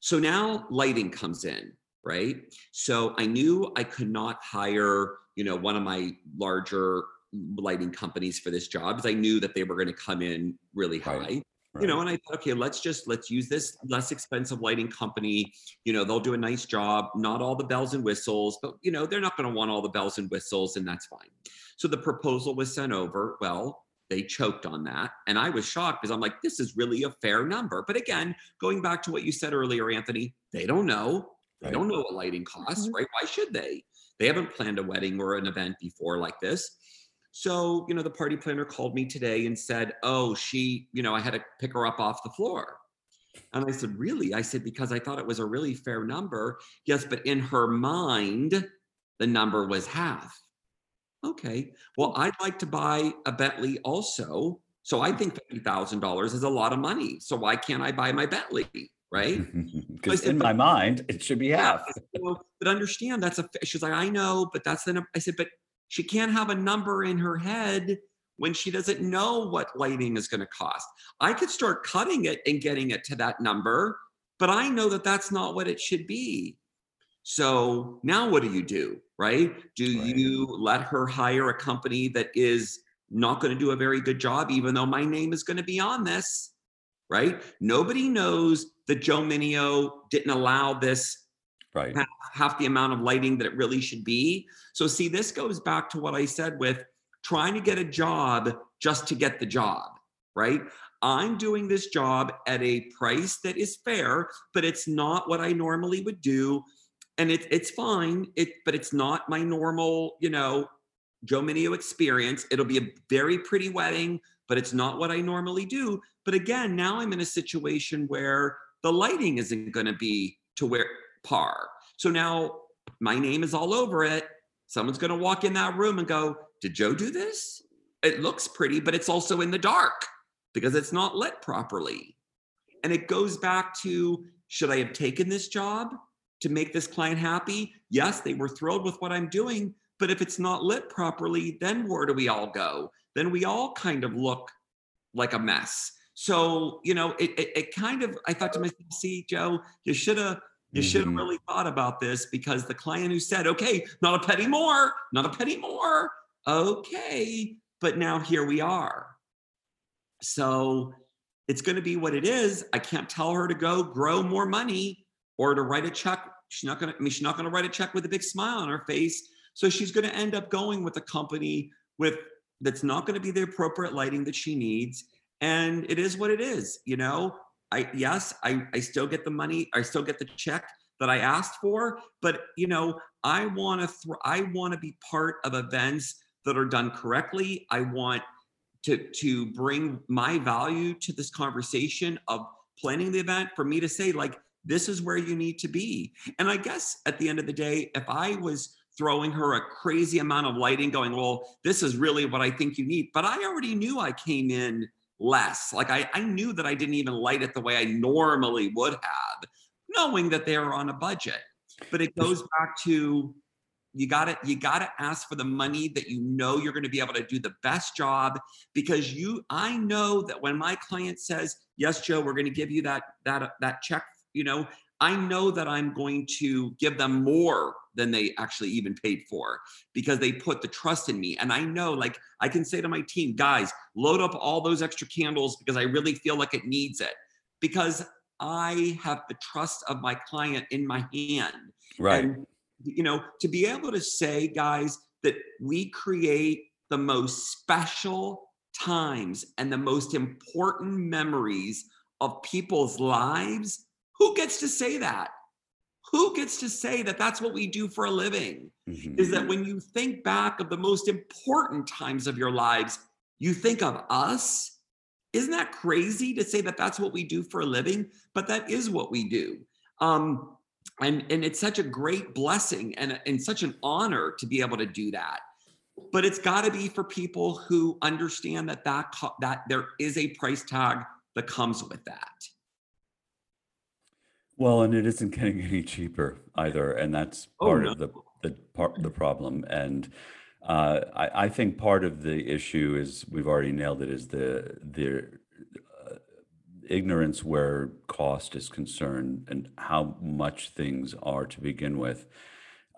So now lighting comes in, right? So I knew I could not hire, you know, one of my larger lighting companies for this job because I knew that they were going to come in really high. Right. Right. You know, and I thought, okay, let's just let's use this less expensive lighting company. You know, they'll do a nice job. Not all the bells and whistles, but you know, they're not going to want all the bells and whistles, and that's fine. So the proposal was sent over. Well, they choked on that, and I was shocked because I'm like, this is really a fair number. But again, going back to what you said earlier, Anthony, they don't know. They right. don't know what lighting costs, mm-hmm. right? Why should they? They haven't planned a wedding or an event before like this. So, you know, the party planner called me today and said, Oh, she, you know, I had to pick her up off the floor. And I said, Really? I said, Because I thought it was a really fair number. Yes, but in her mind, the number was half. Okay. Well, hmm. I'd like to buy a Bentley also. So I think $50,000 is a lot of money. So why can't I buy my Bentley? Right. [LAUGHS] Because in my mind, it should be half. Yeah, but understand that's a, she's like, I know, but that's the, I said, but she can't have a number in her head when she doesn't know what lighting is going to cost. I could start cutting it and getting it to that number, but I know that that's not what it should be. So now what do you do? Right? Do right. you let her hire a company that is not going to do a very good job, even though my name is going to be on this? Right? Nobody knows that Joe Mineo didn't allow this right. half, half the amount of lighting that it really should be. So see this goes back to what i said with trying to get a job just to get the job right? I'm doing this job at a price that is fair but it's not what i normally would do. And it, it's fine it but it's not my normal you know joe mineo experience. It'll be a very pretty wedding but it's not what i normally do. But again now i'm in a situation where the lighting isn't going to be to where par. So now my name is all over it. Someone's going to walk in that room and go, Did Joe do this? It looks pretty, but it's also in the dark because it's not lit properly. And it goes back to should I have taken this job to make this client happy? Yes, they were thrilled with what I'm doing. But if it's not lit properly, then where do we all go? Then we all kind of look like a mess. So, you know, it, it, it kind of, I thought to myself, see, Joe, you should have you mm-hmm. should have really thought about this because the client who said, okay, not a penny more, not a penny more. Okay. But now here we are. So it's going to be what it is. I can't tell her to go grow more money or to write a check. She's not going to, I mean, she's not going to write a check with a big smile on her face. So she's going to end up going with a company with that's not going to be the appropriate lighting that she needs. And it is what it is, you know. I yes, I, I still get the money, I still get the check that I asked for, but you know, I want to th- I want to be part of events that are done correctly. I want to to bring my value to this conversation of planning the event for me to say like this is where you need to be. And I guess at the end of the day, if I was throwing her a crazy amount of lighting going, well, this is really what I think you need, but I already knew I came in less. Like I, I knew that I didn't even light it the way I normally would have, knowing that they're on a budget. But it goes back to you got to you got to ask for the money that you know you're going to be able to do the best job because you I know that when my client says yes Joe we're going to give you that that that check you know I know that I'm going to give them more than they actually even paid for because they put the trust in me. And I know, like, I can say to my team, guys, load up all those extra candles because I really feel like it needs it because I have the trust of my client in my hand. Right. And, you know, to be able to say, guys, that we create the most special times and the most important memories of people's lives who gets to say that? Who gets to say that that's what we do for a living? Mm-hmm. Is that when you think back of the most important times of your lives, you think of us isn't that crazy to say that that's what we do for a living? But that is what we do. Um, and and it's such a great blessing and, and such an honor to be able to do that but it's got to be for people who understand that that that there is a price tag that comes with that well and it isn't getting any cheaper either and that's oh, part no. of the the part the problem and uh, I, I think part of the issue is we've already nailed it is the the ignorance where cost is concerned and how much things are to begin with.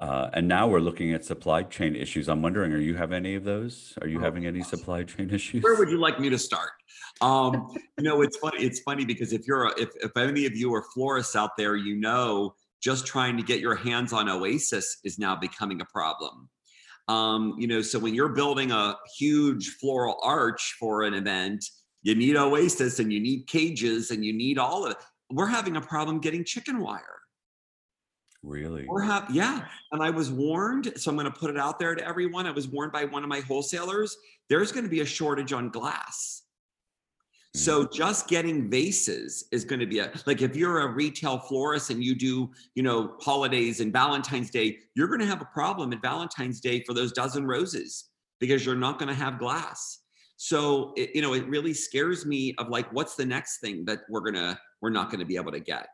Uh, and now we're looking at supply chain issues. I'm wondering, are you have any of those? Are you oh, having any supply chain issues? Where would you like me to start? Um, [LAUGHS] you know, it's funny. It's funny because if you're a, if if any of you are florists out there, you know, just trying to get your hands on Oasis is now becoming a problem. Um, you know, so when you're building a huge floral arch for an event, you need Oasis and you need cages and you need all of it. We're having a problem getting chicken wire. Really? We're yeah. And I was warned, so I'm going to put it out there to everyone. I was warned by one of my wholesalers. There's going to be a shortage on glass. So mm. just getting vases is going to be a like if you're a retail florist and you do, you know, holidays and Valentine's Day, you're going to have a problem at Valentine's Day for those dozen roses because you're not going to have glass. So it, you know, it really scares me of like, what's the next thing that we're gonna we're not gonna be able to get?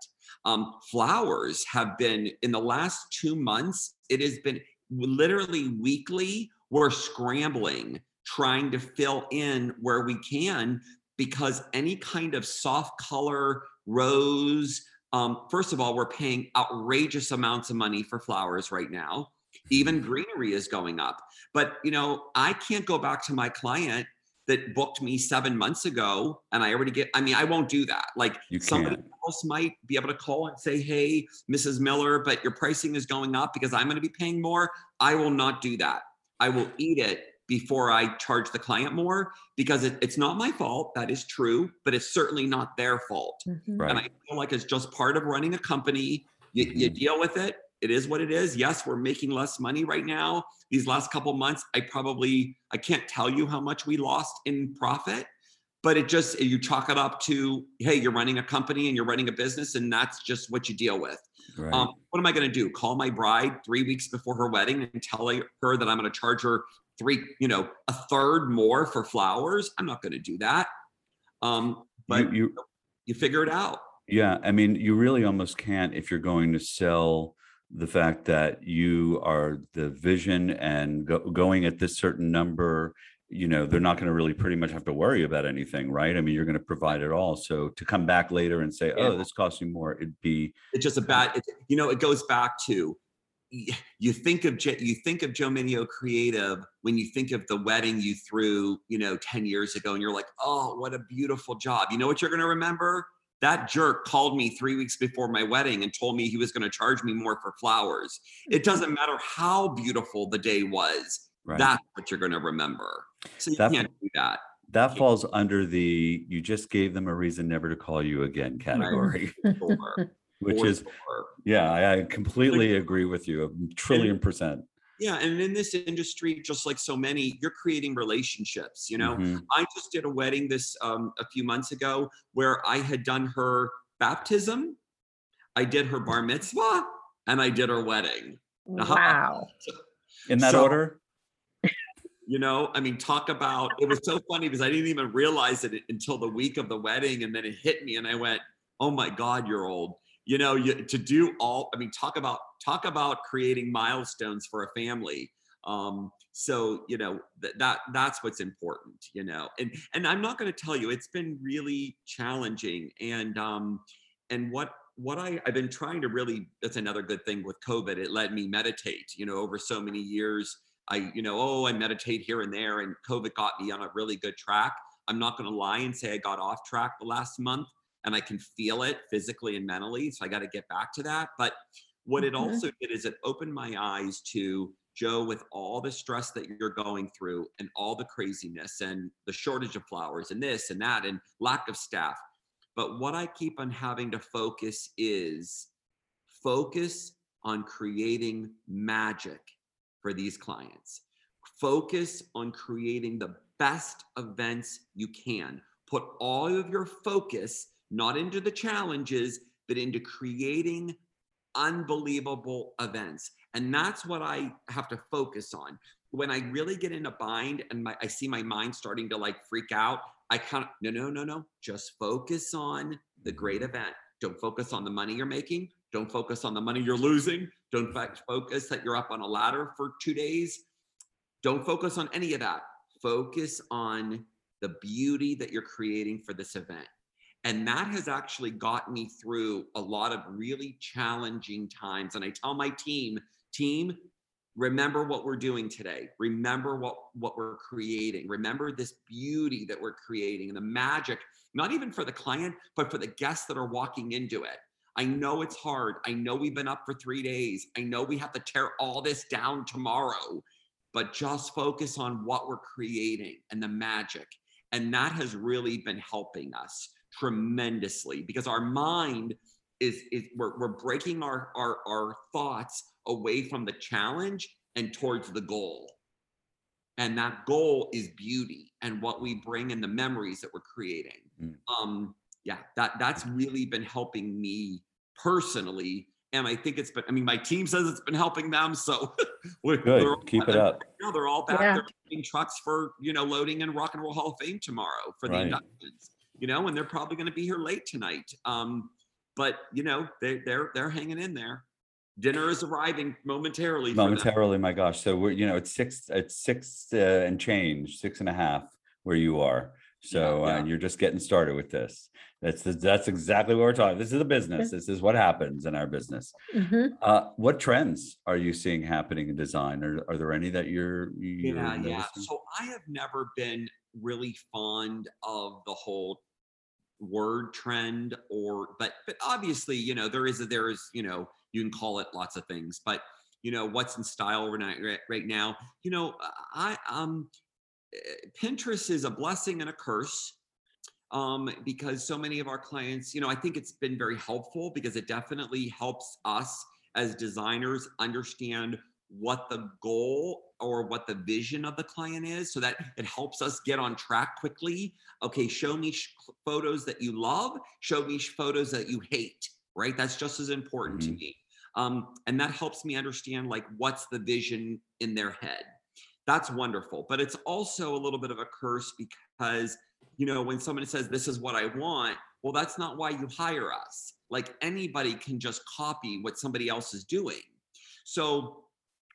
Um, flowers have been in the last two months. It has been literally weekly. We're scrambling, trying to fill in where we can because any kind of soft color rose. Um, first of all, we're paying outrageous amounts of money for flowers right now. Even greenery is going up. But you know, I can't go back to my client that booked me seven months ago and I already get, I mean, I won't do that. Like you somebody can. else might be able to call and say, Hey, Mrs. Miller, but your pricing is going up because I'm going to be paying more. I will not do that. I will eat it before I charge the client more because it, it's not my fault. That is true, but it's certainly not their fault. Mm-hmm. Right. And I feel like it's just part of running a company. You, mm-hmm. you deal with it it is what it is. Yes, we're making less money right now. These last couple months, I probably I can't tell you how much we lost in profit, but it just you chalk it up to hey, you're running a company and you're running a business, and that's just what you deal with. Right. Um, what am I going to do? Call my bride three weeks before her wedding and tell her that I'm going to charge her three, you know, a third more for flowers? I'm not going to do that. Um, but you, you you figure it out. Yeah, I mean, you really almost can't if you're going to sell the fact that you are the vision and go, going at this certain number you know they're not going to really pretty much have to worry about anything right? I mean you're going to provide it all. So to come back later and say oh, yeah. oh this costs you more it'd be it's just a bad it, you know it goes back to you think of you think of joe Mineo creative when you think of the wedding you threw you know 10 years ago and you're like oh what a beautiful job. You know what you're going to remember that jerk called me three weeks before my wedding and told me he was going to charge me more for flowers. It mm-hmm. doesn't matter how beautiful the day was. Right. That's what you're going to remember. So you that, can't do that. That falls under the you just gave them a reason never to call you again category. [LAUGHS] [LAUGHS] Which is, yeah, I, I completely agree with you a trillion percent. Yeah, and in this industry, just like so many, you're creating relationships. You know, mm-hmm. I just did a wedding this um, a few months ago where I had done her baptism, I did her bar mitzvah, and I did her wedding. Wow! In that so, order. You know, I mean, talk about it was so funny because I didn't even realize it until the week of the wedding, and then it hit me, and I went, "Oh my God, you're old." You know, you, to do all. I mean, talk about talk about creating milestones for a family um so you know th- that that's what's important you know and and i'm not going to tell you it's been really challenging and um and what what I, I've been trying to really that's another good thing with COVID. It let me meditate, you know, over so many years. I, you know, oh, I meditate here and there, and COVID got me on a really good track. I'm not gonna lie and say I got off track the last month and I can feel it physically and mentally. So I got to get back to that. But what it mm-hmm. also did is it opened my eyes to Joe, with all the stress that you're going through and all the craziness and the shortage of flowers and this and that and lack of staff. But what I keep on having to focus is focus on creating magic for these clients. Focus on creating the best events you can. Put all of your focus not into the challenges, but into creating unbelievable events. And that's what I have to focus on. When I really get in a bind and my, I see my mind starting to like freak out, I kind of, no, no, no, no. Just focus on the great event. Don't focus on the money you're making. Don't focus on the money you're losing. Don't focus that you're up on a ladder for two days. Don't focus on any of that. Focus on the beauty that you're creating for this event. And that has actually got me through a lot of really challenging times. And I tell my team, team, remember what we're doing today. Remember what, what we're creating. Remember this beauty that we're creating and the magic, not even for the client, but for the guests that are walking into it. I know it's hard. I know we've been up for three days. I know we have to tear all this down tomorrow, but just focus on what we're creating and the magic. And that has really been helping us tremendously because our mind is, is we're, we're breaking our, our, our thoughts away from the challenge and towards the goal. And that goal is beauty and what we bring in the memories that we're creating. Mm. Um, yeah, that that's really been helping me personally. And I think it's been, I mean, my team says it's been helping them. So [LAUGHS] we're good. Keep it up. Now they're all back. Yeah. They're taking trucks for, you know, loading in Rock and Roll Hall of Fame tomorrow for the right. inductions, you know, and they're probably going to be here late tonight. Um, but you know, they, are they're, they're hanging in there dinner is arriving momentarily. Momentarily, my gosh. So we're, you know, it's six, it's six uh, and change, six and a half where you are. So yeah, yeah. Uh, you're just getting started with this. That's that's exactly what we're talking. This is a business. This is what happens in our business. Mm-hmm. Uh, what trends are you seeing happening in design? Are, are there any that you're, you're yeah noticing? yeah? So I have never been really fond of the whole word trend or but but obviously you know there is a there is you know you can call it lots of things but you know what's in style right, right now you know i um pinterest is a blessing and a curse um, because so many of our clients you know i think it's been very helpful because it definitely helps us as designers understand what the goal or what the vision of the client is so that it helps us get on track quickly. Okay show me sh- photos that you love show me sh- photos that you hate right? That's just as important mm-hmm. to me. Um, and that helps me understand like what's the vision in their head. That's wonderful but it's also a little bit of a curse because you know when someone says this is what i want well that's not why you hire us. Like anybody can just copy what somebody else is doing. So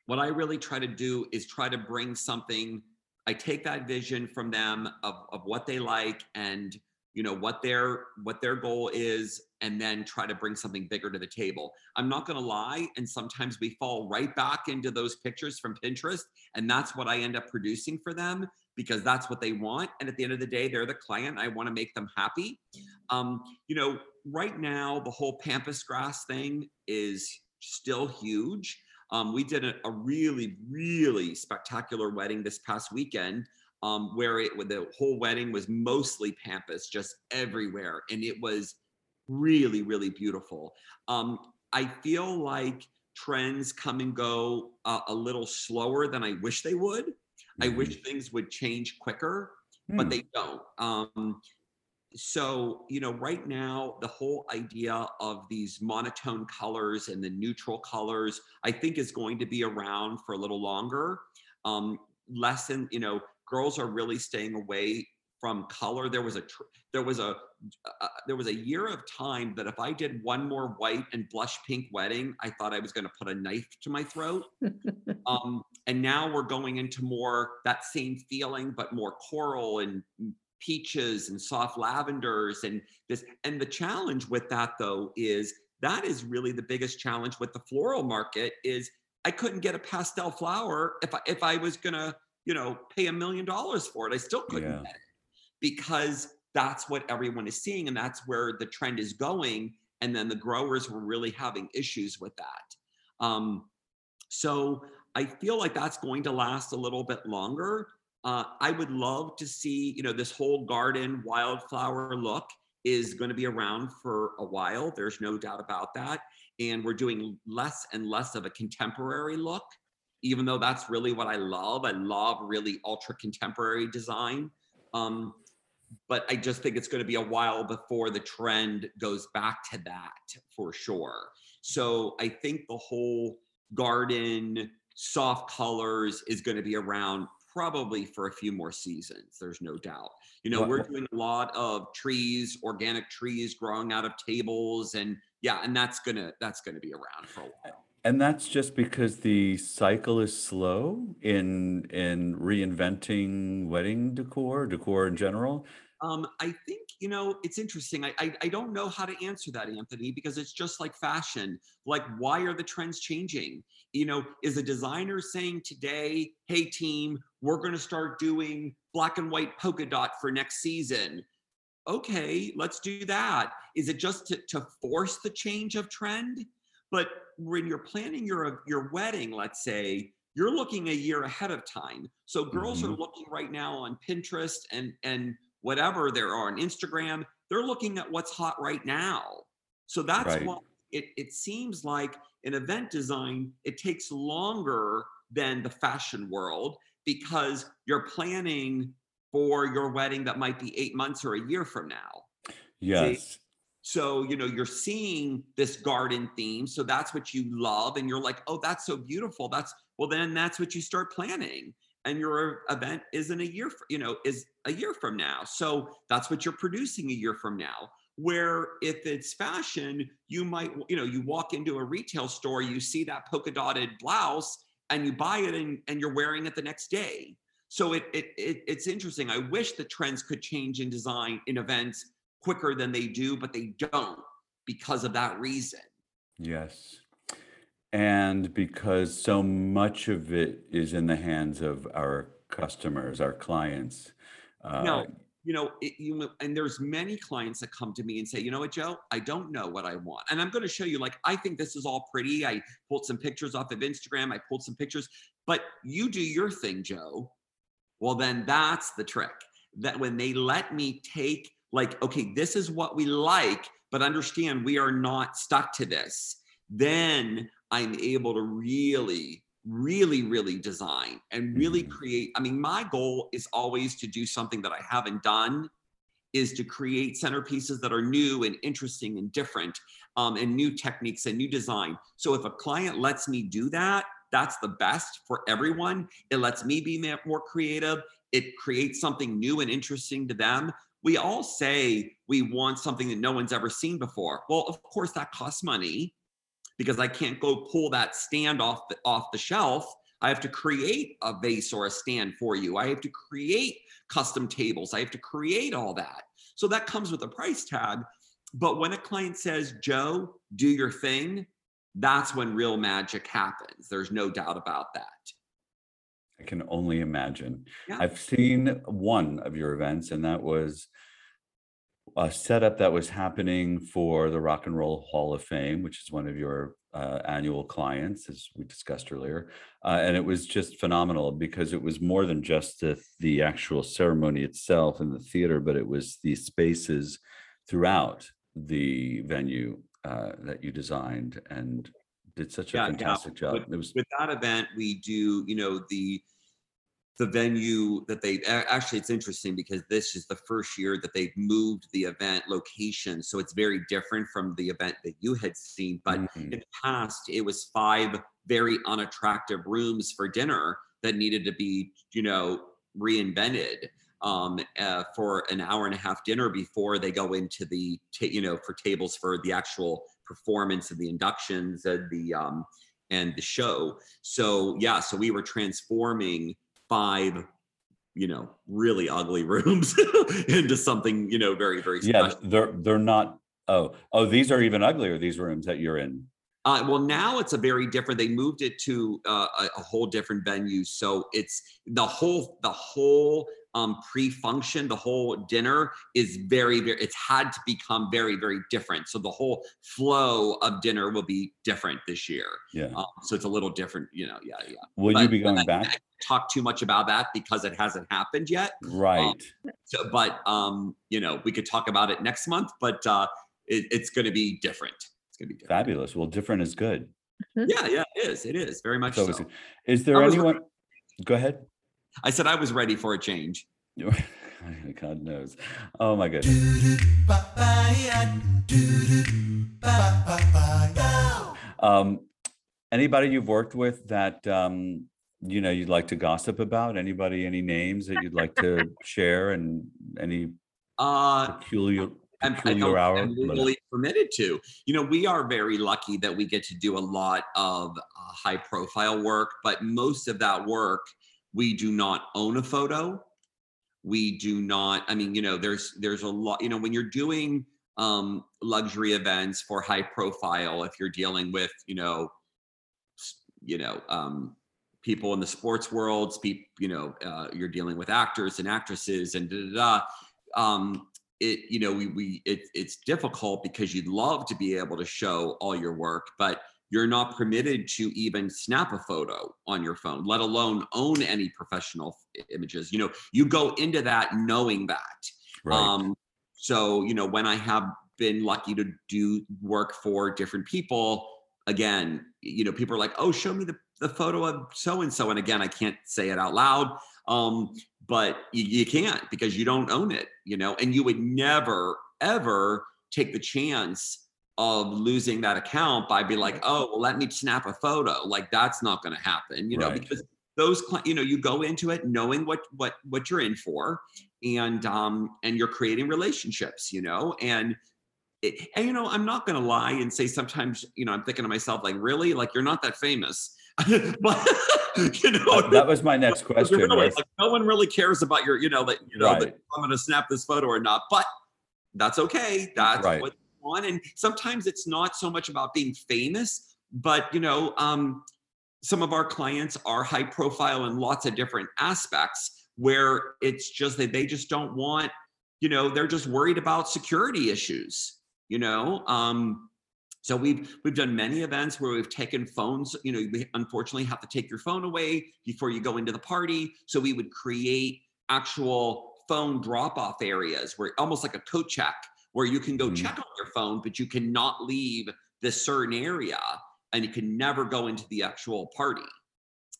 what i really try to do is try to bring something i take that vision from them of, of what they like and you know what their what their goal is and then try to bring something bigger to the table. I'm not going to lie and sometimes we fall right back into those pictures from pinterest and that's what i end up producing for them because that's what they want and at the end of the day they're the client i want to make them happy. Um, you know right now the whole pampas grass thing is still huge um, we did a, a really really spectacular wedding this past weekend um, where it the whole wedding was mostly pampas just everywhere and it was really really beautiful um, i feel like trends come and go uh, a little slower than i wish they would mm-hmm. i wish things would change quicker mm. but hmm. they don't um, so you know right now the whole idea of these monotone colors and the neutral colors i think is going to be around for a little longer um, lessen you know girls are really staying away from color. There was a there was a uh, there was a year of time that if I did one more white and blush pink wedding, I thought I was going to put a knife to my throat. [LAUGHS] um, and now we're going into more that same feeling, but more coral and peaches and soft lavenders and this. And the challenge with that though is that is really the biggest challenge with the floral market is I couldn't get a pastel flower if I, if I was gonna you know, pay a million dollars for it. I still couldn't yeah. get it because that's what everyone is seeing and that's where the trend is going. And then the growers were really having issues with that. Um, so I feel like that's going to last a little bit longer. Uh, I would love to see, you know, this whole garden wildflower look is going to be around for a while. There's no doubt about that. And we're doing less and less of a contemporary look even though that's really what I love. I love really ultra contemporary design. Um, but I just think it's going to be a while before the trend goes back to that for sure. So I think the whole garden soft colors is going to be around probably for a few more seasons. There's no doubt. You know, we're doing a lot of trees, organic trees growing out of tables, and yeah, and that's gonna that's gonna be around for a while. And that's just because the cycle is slow in in reinventing wedding decor, decor in general. Um, I think you know it's interesting. I, I I don't know how to answer that, Anthony, because it's just like fashion. Like, why are the trends changing? You know, is a designer saying today, "Hey, team, we're going to start doing black and white polka dot for next season"? Okay, let's do that. Is it just to, to force the change of trend? But when you're planning your your wedding, let's say you're looking a year ahead of time. So girls mm-hmm. are looking right now on Pinterest and and whatever there are on Instagram, they're looking at what's hot right now. So that's right. why it, it seems like in event design, it takes longer than the fashion world because you're planning for your wedding that might be eight months or a year from now. Yes. See? So, you know, you're seeing this garden theme. So that's what you love. And you're like, oh, that's so beautiful. That's, well, then that's what you start planning and your event isn't a year, you know, is a year from now. So that's what you're producing a year from now. Where if it's fashion, you might, you know, you walk into a retail store, you see that polka dotted blouse, and you buy it, and, and you're wearing it the next day. So it, it, it it's interesting. I wish the trends could change in design in events quicker than they do, but they don't because of that reason. Yes and because so much of it is in the hands of our customers, our clients. Uh, no, you know, it, you and there's many clients that come to me and say, you know what, Joe, I don't know what I want, and I'm going to show you. Like, I think this is all pretty. I pulled some pictures off of Instagram. I pulled some pictures, but you do your thing, Joe. Well, then that's the trick. That when they let me take, like, okay, this is what we like, but understand we are not stuck to this. Then I'm able to really, really, really design and really mm-hmm. create. I mean, my goal is always to do something that I haven't done is to create centerpieces that are new and interesting and different um, and new techniques and new design. So if a client lets me do that, that's the best for everyone. It lets me be more creative. It creates something new and interesting to them. We all say we want something that no one's ever seen before. Well, of course, that costs money because I can't go pull that stand off the, off the shelf. I have to create a vase or a stand for you. I have to create custom tables. I have to create all that. So that comes with a price tag. But when a client says, Joe, do your thing, that's when real magic happens. There's no doubt about that. I can only imagine. Yeah. I've seen one of your events, and that was a setup that was happening for the Rock and Roll Hall of Fame, which is one of your uh, annual clients, as we discussed earlier. Uh, and it was just phenomenal because it was more than just the, the actual ceremony itself in the theater, but it was the spaces throughout the venue uh, that you designed and did such a yeah, fantastic yeah. job. With, it was with that event, we do, you know, the the venue that they actually it's interesting because this is the first year that they've moved the event location so it's very different from the event that you had seen but mm-hmm. in the past it was five very unattractive rooms for dinner that needed to be you know reinvented um, uh, for an hour and a half dinner before they go into the ta- you know for tables for the actual performance and the inductions and the um, and the show so yeah so we were transforming five you know really ugly [LAUGHS] rooms into something you know very very special. yeah they're they're not oh oh these are even uglier these rooms that you're in uh, well now it's a very different they moved it to uh, a, a, whole different venue so it's the whole the whole um, pre-function, the whole dinner is very, very, it's had to become very, very different. So the whole flow of dinner will be different this year. Yeah. Um, so it's a little different, you know, yeah, yeah. Will but, you be going back? I talk too much about that because it hasn't happened yet. Right. Um, so, but, um, you know, we could talk about it next month, but uh, it, it's going to be different. It's going to be different. Fabulous. Well, different is good. Mm-hmm. Yeah, yeah, it is. It is very much so. so. Is there anyone? Go ahead. I said I was ready for a change. [LAUGHS] God knows. Oh my goodness. Um, anybody you've worked with that um, you know you'd like to gossip about? Anybody? Any names that you'd like to share? And any Uh, peculiar I'm, I peculiar don't, hour? I'm legally permitted to. You know, we are very lucky that we get to do a lot of uh, high profile work, but most of that work, we do not own a photo. We do not, I mean, you know, there's there's a lot, you know, when you're doing um luxury events for high profile, if you're dealing with, you know, you know, um people in the sports worlds, you know, uh, you're dealing with actors and actresses and da da da. Um, it you know we we it, it's difficult because you'd love to be able to show all your work but you're not permitted to even snap a photo on your phone let alone own any professional images you know you go into that knowing that Right. um so you know when i have been lucky to do work for different people again you know people are like oh show me the, the photo of so and so and again i can't say it out loud um but you, you can't because you don't own it you know and you would never ever take the chance of losing that account by be like oh well let me snap a photo like that's not going to happen you know Right. because those you know you go into it knowing what what what you're in for and um and you're creating relationships you know and it, and you know i'm not going to lie and say sometimes you know i'm thinking to myself like really like you're not that famous [LAUGHS] but you know Uh, that was my [LAUGHS] next question. really, like, no one really cares about your, you know, that you know that I'm going to snap this photo or not. But that's okay. That's Right. what you want. And sometimes it's not so much about being famous, but you know, um, some of our clients are high profile in lots of different aspects where it's just that they just don't want, you know, they're just worried about security issues. You know, um, so we've we've done many events where we've taken phones. You know, we unfortunately have to take your phone away before you go into the party. So we would create actual phone drop-off areas where almost like a coat check, where you can go Mhm. check on your phone, but you cannot leave this certain area, and you can never go into the actual party.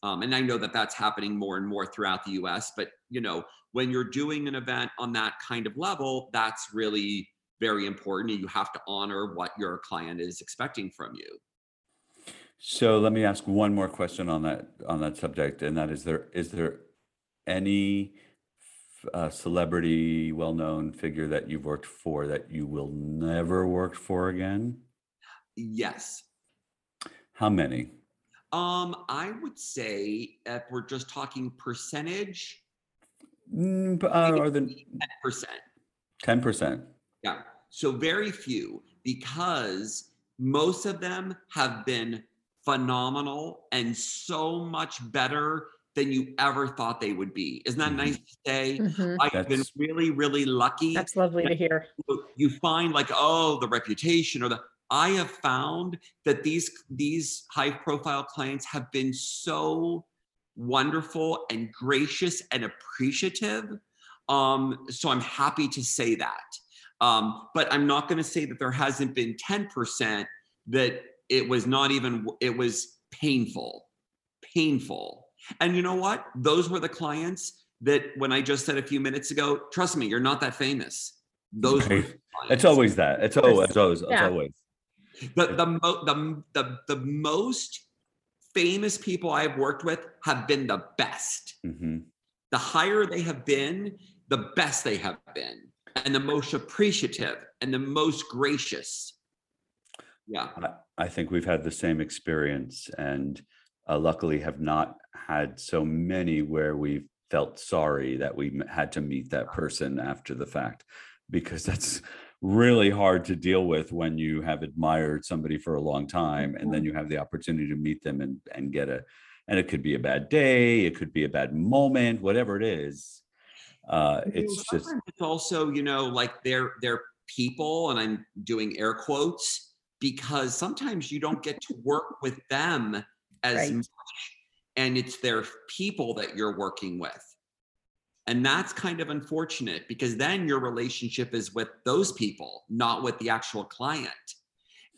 Um, and I know that that's happening more and more throughout the U.S. But you know, when you're doing an event on that kind of level, that's really very important. and You have to honor what your client is expecting from you. So let me ask one more question on that on that subject, and that is there is there any uh, celebrity, well-known figure that you've worked for that you will never work for again? Yes. How many? Um, I would say if we're just talking percentage, Mm, uh, are the ten percent. ten percent? Yeah. So very few because most of them have been phenomenal and so much better than you ever thought they would be. Isn't that Mhm. nice to say? Mhm. I've been really, really lucky. That's lovely to hear. you find like oh the reputation or the i have found that these these high profile clients have been so wonderful and gracious and appreciative um so i'm happy to say that um but i'm not going to say that there hasn't been 10% that it was not even it was painful painful and you know what those were the clients that when i just said a few minutes ago trust me you're not that famous those Right. the. It's always that. It's always, it's always, it's always. the the, mo- the the the most famous people I've worked with have been the best. hmm The higher they have been, the best they have been, and the most appreciative and the most gracious. Yeah. I, I think we've had the same experience and uh, luckily have not had so many where we've felt sorry that we had to meet that person after the fact because that's really hard to deal with when you have admired somebody for a long time and then you have the opportunity to meet them and and get a and it could be a bad day it could be a bad moment whatever it is uh it's just it's also you know like they're they're people and i'm doing air quotes because sometimes you don't get to work with them as Right. much and it's their people that you're working with and that's kind of unfortunate because then your relationship is with those people not with the actual client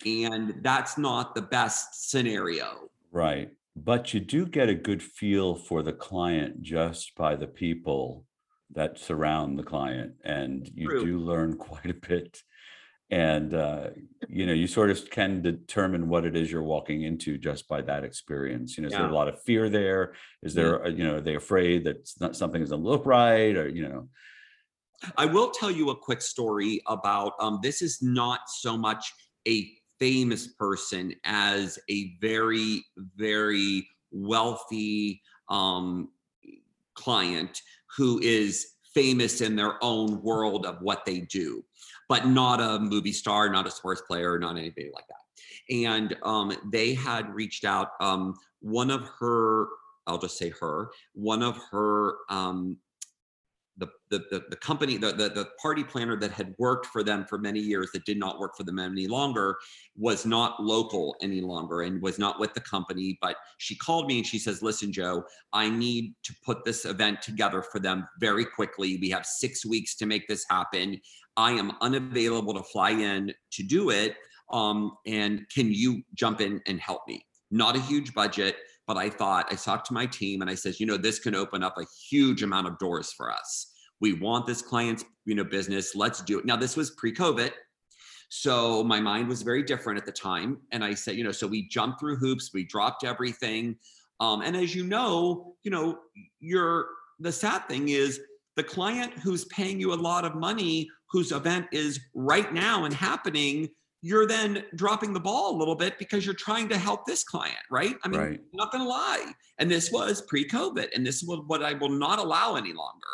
and that's not the best scenario Right. But you do get a good feel for the client just by the people that surround the client and you True. do learn [LAUGHS] quite a bit and uh, you know you sort of can determine what it is you're walking into just by that experience you know is there a lot of fear there? Is there a- you know are they afraid that not something doesn't look right or you know? I will tell you a quick story about um, this is not so much a famous person as a very, very wealthy um, client who is famous in their own world of what they do, but not a movie star, not a sports player, not anything like that. And um, they had reached out. Um, one of her, I'll just say her, one of her um, the, the the the company the, the the party planner that had worked for them for many years that did not work for them any longer was not local any longer and was not with the company but she called me and she says listen joe i need to put this event together for them very quickly we have six weeks to make this happen i am unavailable to fly in to do it um, and can you jump in and help me not a huge budget but I thought I talked to my team and I says, you know, this can open up a huge amount of doors for us. We want this client's, you know, business. Let's do it. Now, this was pre-COVID. So my mind was very different at the time. And I said, you know, so we jumped through hoops, we dropped everything. Um, and as you know, you know, you're the sad thing is the client who's paying you a lot of money, whose event is right now and happening, you're then dropping the ball a little bit because you're trying to help this client, right? I mean, Right. I'm not going to lie. And this was pre COVID, and this is what what I will not allow any longer.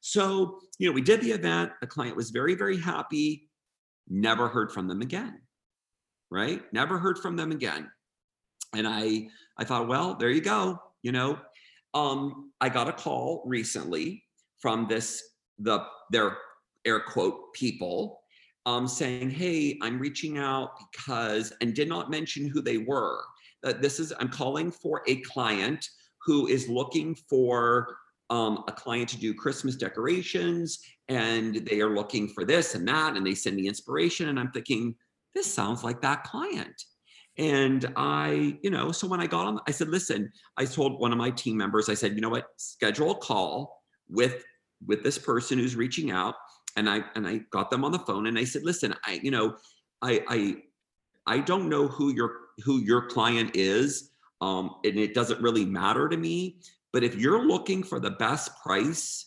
So, you know, we did the event. The client was very, very happy. Never heard from them again, right? Never heard from them again. And I, I thought, well, there you go. You know, um, I got a call recently from this the their air quote people um, saying, "Hey, I'm reaching out because," and did not mention who they were. Uh, this is I'm calling for a client who is looking for um, a client to do Christmas decorations, and they are looking for this and that, and they send me inspiration, and I'm thinking, this sounds like that client. And I, you know, so when I got on, I said, listen, I told one of my team members, I said, you know what, schedule a call with with this person who's reaching out and I and I got them on the phone and I said, listen, I you know, I I I don't know who your who your client is, um, and it doesn't really matter to me. But if you're looking for the best price,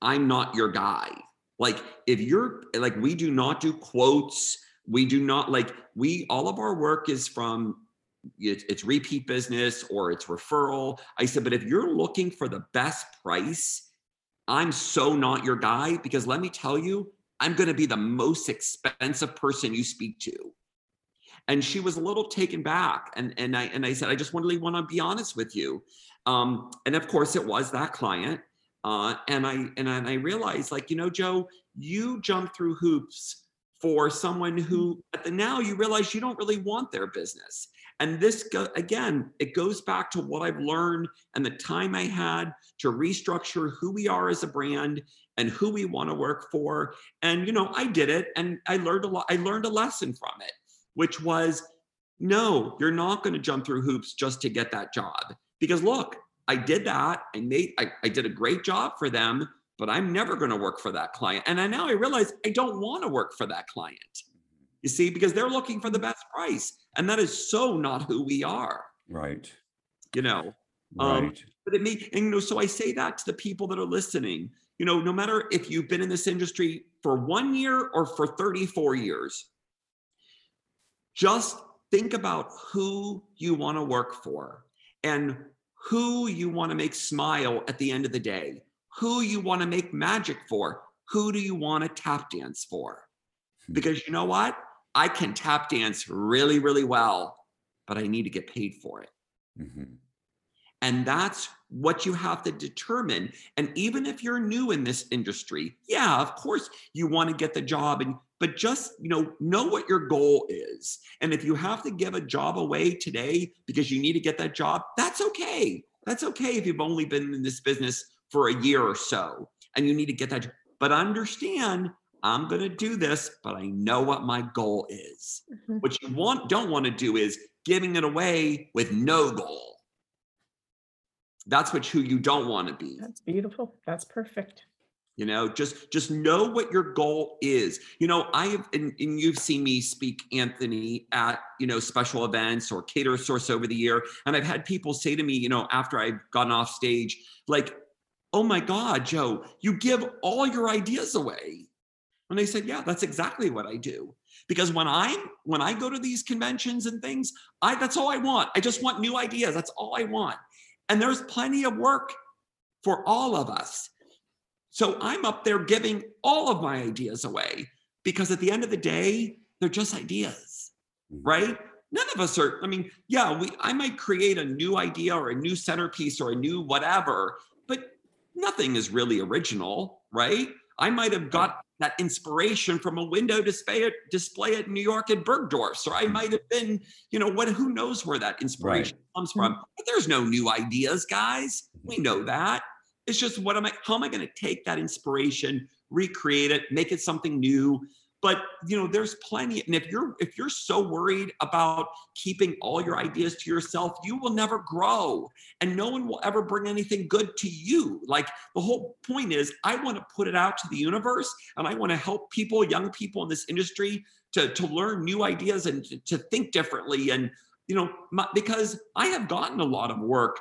I'm not your guy. Like if you're like we do not do quotes, we do not like we all of our work is from it, it's repeat business or it's referral. I said, but if you're looking for the best price, I'm so not your guy because let me tell you, I'm going to be the most expensive person you speak to. And she was a little taken back, and and I and I said, I just really want to be honest with you. Um, and of course, it was that client. Uh, and I and I, and I realized, like you know, Joe, you jump through hoops for someone who, at the now, you realize you don't really want their business. And this go, again, it goes back to what I've learned and the time I had to restructure who we are as a brand and who we want to work for. And you know, I did it, and I learned a lot. I learned a lesson from it, which was, no, you're not going to jump through hoops just to get that job. Because look, I did that. I made. I, I did a great job for them, but I'm never going to work for that client. And I now I realize I don't want to work for that client. You see, because they're looking for the mm-hmm. best price, and that is so not who we are. Right. You know. Um, Right. but it may, and you know, so I say that to the people that are listening. You know, no matter if you've been in this industry for one year or for 34 years, just think about who you want to work for and who you want to make smile at the end of the day, who you want to make magic for, who do you want to tap dance for? Hmm. Because you know what? I can tap dance really, really well, but I need to get paid for it. Mhm. And that's what you have to determine. And even if you're new in this industry, yeah, of course you want to get the job and but just, you know, know what your goal is. And if you have to give a job away today because you need to get that job, that's okay. That's okay if you've only been in this business for a year or so and you need to get that but understand I'm going to do this, but I know what my goal is. Mhm. What you want don't want to do is giving it away with no goal That's what who you don't want to be. That's beautiful. That's perfect. You know, just just know what your goal is. You know, I have and, and you've seen me speak, Anthony, at you know special events or Catersource over the year, and I've had people say to me, you know, after I've gone off stage, like, "Oh my God, Joe, you give all your ideas away." And they said, "Yeah, that's exactly what I do." Because when I when I go to these conventions and things, I that's all I want. I just want new ideas. That's all I want. And there's plenty of work for all of us. So I'm up there giving all of my ideas away because at the end of the day, they're just ideas, Mm-hmm. right? None of us are, I mean, yeah, we I might create a new idea or a new centerpiece or a new whatever, but nothing is really original, right? I might have got that inspiration from a window display at, display at New York at Bergdorf's, or I mm-hmm. might have been, you know, what who knows where that inspiration comes mm-hmm. from. But there's no new ideas, guys. We know mm-hmm. that. It's just what am I, how am I going to take that inspiration, recreate it, make it something new? But you know, there's plenty. And if you're if you're so worried about keeping all your ideas to yourself, you will never grow. And no one will ever bring anything good to you. Like the whole point is, I want to put it out to the universe and I want to help people, young people in this industry to, to learn new ideas and to, to think differently. And you know, my, because I have gotten a lot of work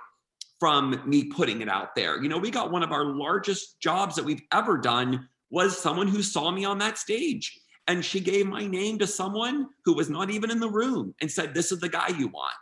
from me putting it out there. You know, we got one of our largest jobs that we've ever done was someone who saw me on that stage. And she gave my name to someone who was not even in the room and said, This is the guy you want.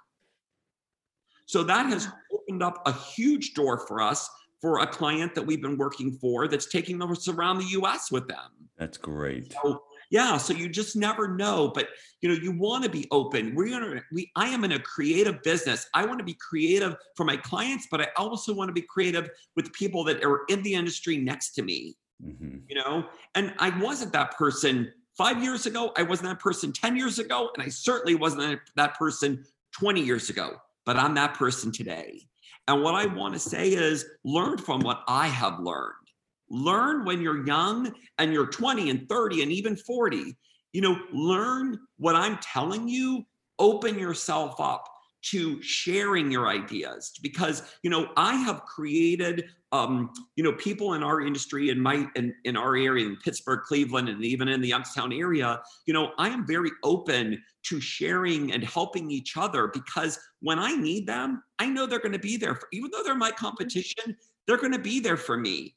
So that has opened up a huge door for us for a client that we've been working for that's taking us around the US with them. That's great. So yeah, so you just never know, but you know, you want to be open. We're gonna we I am in a creative business. I want to be creative for my clients, but I also want to be creative with people that are in the industry next to me, Mhm. you know? And I wasn't that person five years ago, I wasn't that person 10 years ago, and I certainly wasn't that- person 20 years ago, but I'm that person today. And what I want to say is learn from what I have learned. Learn when you're young and you're 20 and 30 and even 40. You know, learn what I'm telling you, open yourself up to sharing your ideas because you know i have created um you know people in our industry in my in, in our area in pittsburgh cleveland and even in the youngstown area you know i am very open to sharing and helping each other because when i need them i know they're going to be there for, even though they're my competition they're going to be there for me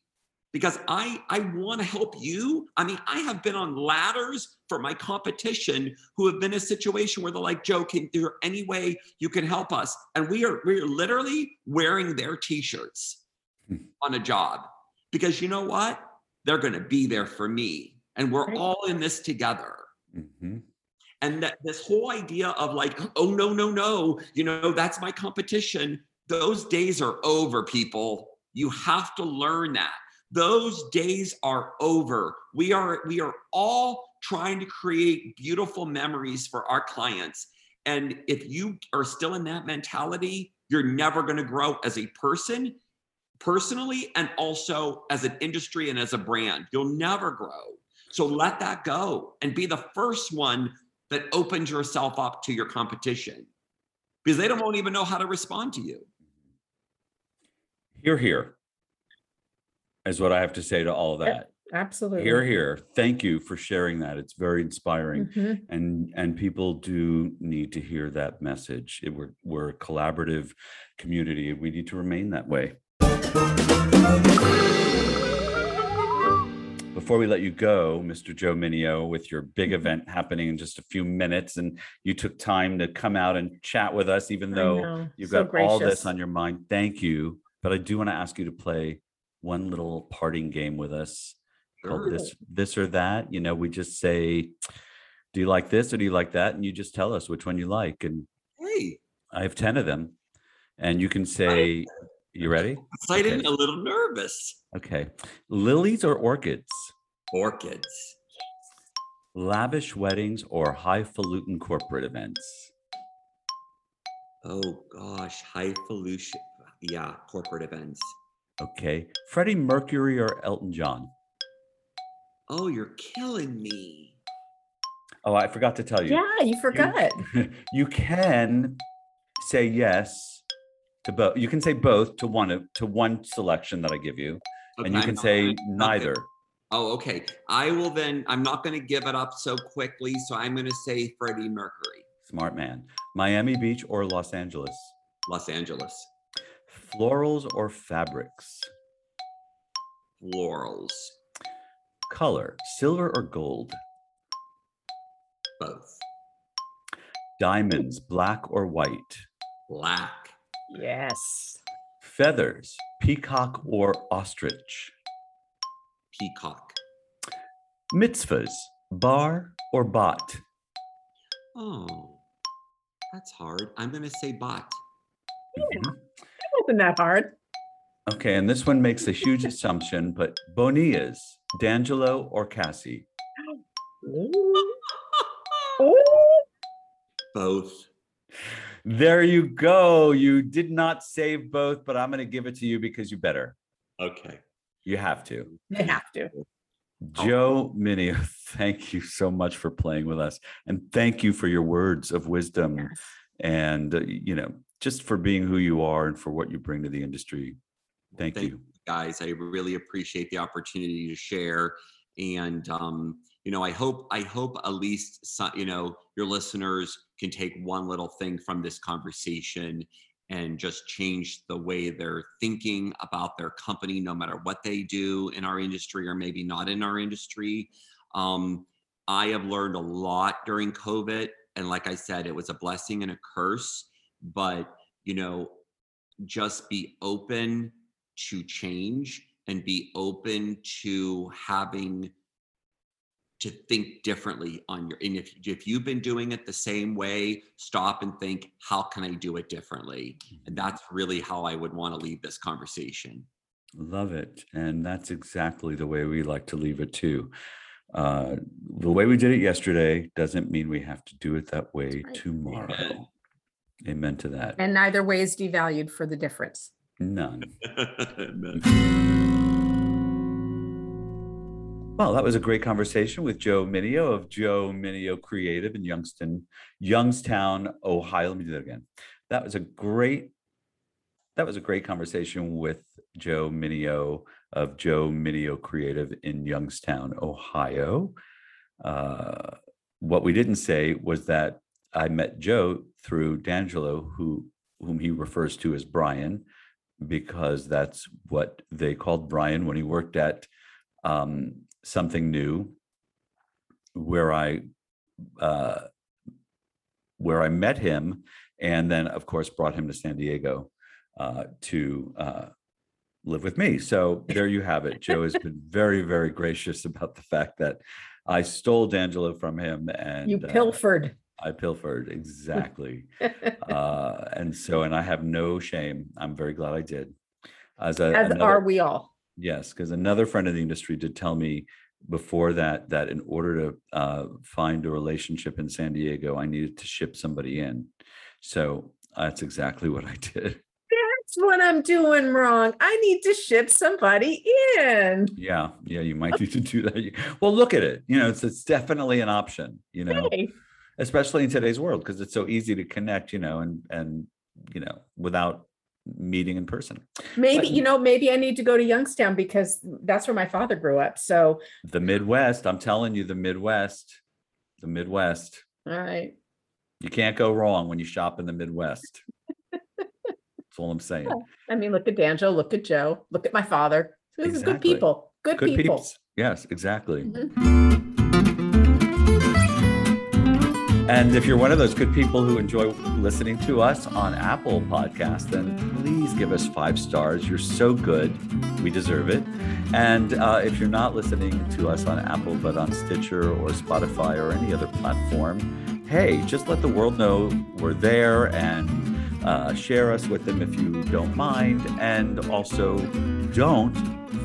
because I I want to help you. I mean, I have been on ladders for my competition who have been in a situation where they're like, Joe, can there any way you can help us? And we are we are literally wearing their t-shirts Hmm. on a job because you know what? They're going to be there for me, and we're all in this together. Mhm. And that this whole idea of like, oh no, no, no, you know, that's my competition. Those days are over, people. You have to learn that. Those days are over. We are we are all trying to create beautiful memories for our clients. And if you are still in that mentality, you're never going to grow as a person, personally, and also as an industry and as a brand. You'll never grow. So let that go and be the first one that opens yourself up to your competition because they don't even know how to respond to you. Here, here is what I have to say to all that. Absolutely. Here, here. Thank you for sharing that. It's very inspiring. Mhm. and and people do need to hear that message It- we're we're a collaborative community and we need to remain that way before we let you go mr joe mineo with your big Mhm. event happening in just a few minutes and you took time to come out and chat with us even though you've So got all this on your mind thank you but i do want to ask you to play one little parting game with us called Sure. this this or that you know we just say do you like this or do you like that and you just tell us which one you like and Hey, i have 10 of them and you can say you ready excited Okay. a little nervous. okay lilies or orchids Orchids. lavish weddings or highfalutin corporate events Oh gosh, highfalutin. Yeah, corporate events. Okay freddie mercury or elton john Oh, you're killing me. oh i forgot to tell you Yeah, you forgot. [LAUGHS] you can say yes to both. You can say both to one of to one selection that I give you, and you can say gonna- neither. okay. Oh, okay. I will then. I'm not going to give it up so quickly, so I'm going to say Freddie Mercury, Smart man. Miami Beach or Los Angeles? Los Angeles, Florals or fabrics? Florals, Color, silver or gold? both Diamonds, black or white? black, Yes. Feathers, peacock or ostrich? peacock. Mitzvahs, bar or bot? Oh, that's hard. I'm going to say bot. Mhm. Wasn't that hard? Okay, and this one makes a huge assumption, but Bonillas, D'Angelo or Cassie? Ooh. Ooh. Both. There you go. You did not save both, but I'm going to give it to you because you better. Okay. You have to. You have to. Joe Mineo, [LAUGHS] thank you so much for playing with us. And thank you for your words of wisdom Yes. and, uh, you know, just for being who you are and for what you bring to the industry. Thank, Thank you. guys. I really appreciate the opportunity to share. And um, you know, I hope I hope at least some, you know your listeners can take one little thing from this conversation and just change the way they're thinking about their company, no matter what they do in our industry or maybe not in our industry. Um, I have learned a lot during COVID, and like I said, it was a blessing and a curse. But you know, just be open to change and be open to having to think differently on your and if if you've been doing it the same way stop and think how can i do it differently and that's really how i would want to leave this conversation Love it. And that's exactly the way we like to leave it too. Uh, the way we did it yesterday doesn't mean we have to do it that way right. tomorrow. Amen. Amen to that. And neither way is devalued for the difference. None. [LAUGHS] Amen. Well, that was a great conversation with Joe Mineo of Joe Mineo Creative in Youngstown, Youngstown, Ohio. Let me do that again. That was a great, that was a great conversation with Joe Mineo of Joe Mineo Creative in Youngstown, Ohio. Uh, what we didn't say was that I met Joe through D'Angelo, who whom he refers to as Brian, because that's what they called Brian when he worked at um, something new where I uh, where I met him, and then of course brought him to San Diego uh, to uh, live with me. So there you have it. Joe has been very very gracious about the fact that I stole D'Angelo from him, and You uh, pilfered. I pilfered exactly, [LAUGHS] uh, and so and I have no shame. I'm very glad I did. As a As another- are we all. Yes, because another friend of the industry did tell me before that that in order to uh, find a relationship in San Diego, I needed to ship somebody in. So that's exactly what I did. That's what I'm doing wrong. I need to ship somebody in. Yeah, yeah, you might need to do that. Well, look at it. You know, it's it's definitely an option. You know, Hey, especially in today's world because it's so easy to connect. You know, and and you know without meeting in person. maybe, But- you know, maybe I need to go to Youngstown because that's where my father grew up. So, The Midwest, I'm telling you, the Midwest, the Midwest. all right. You can't go wrong when you shop in the Midwest. That's all I'm saying. I mean, look at danjo look at Joe, look at my father. This is good people. Good, Good people. peeps. Yes, exactly. Mhm. And if you're one of those good people who enjoy listening to us on Apple Podcast, then please give us five stars. You're so good. We deserve it. And uh, if you're not listening to us on Apple, but on Stitcher or Spotify or any other platform, hey, just let the world know we're there and uh, share us with them if you don't mind. And also, don't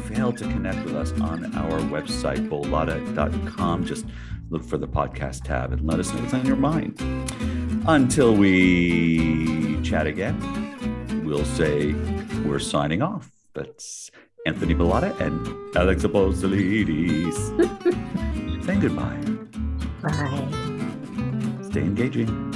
fail to connect with us on our website, bolada.com. Just look for the podcast tab and let us know what's on your mind. Until we chat again, we'll say we're signing off. That's Anthony Bellata and Alexa Bozzolidis. [LAUGHS] Saying goodbye. Bye. Stay engaging.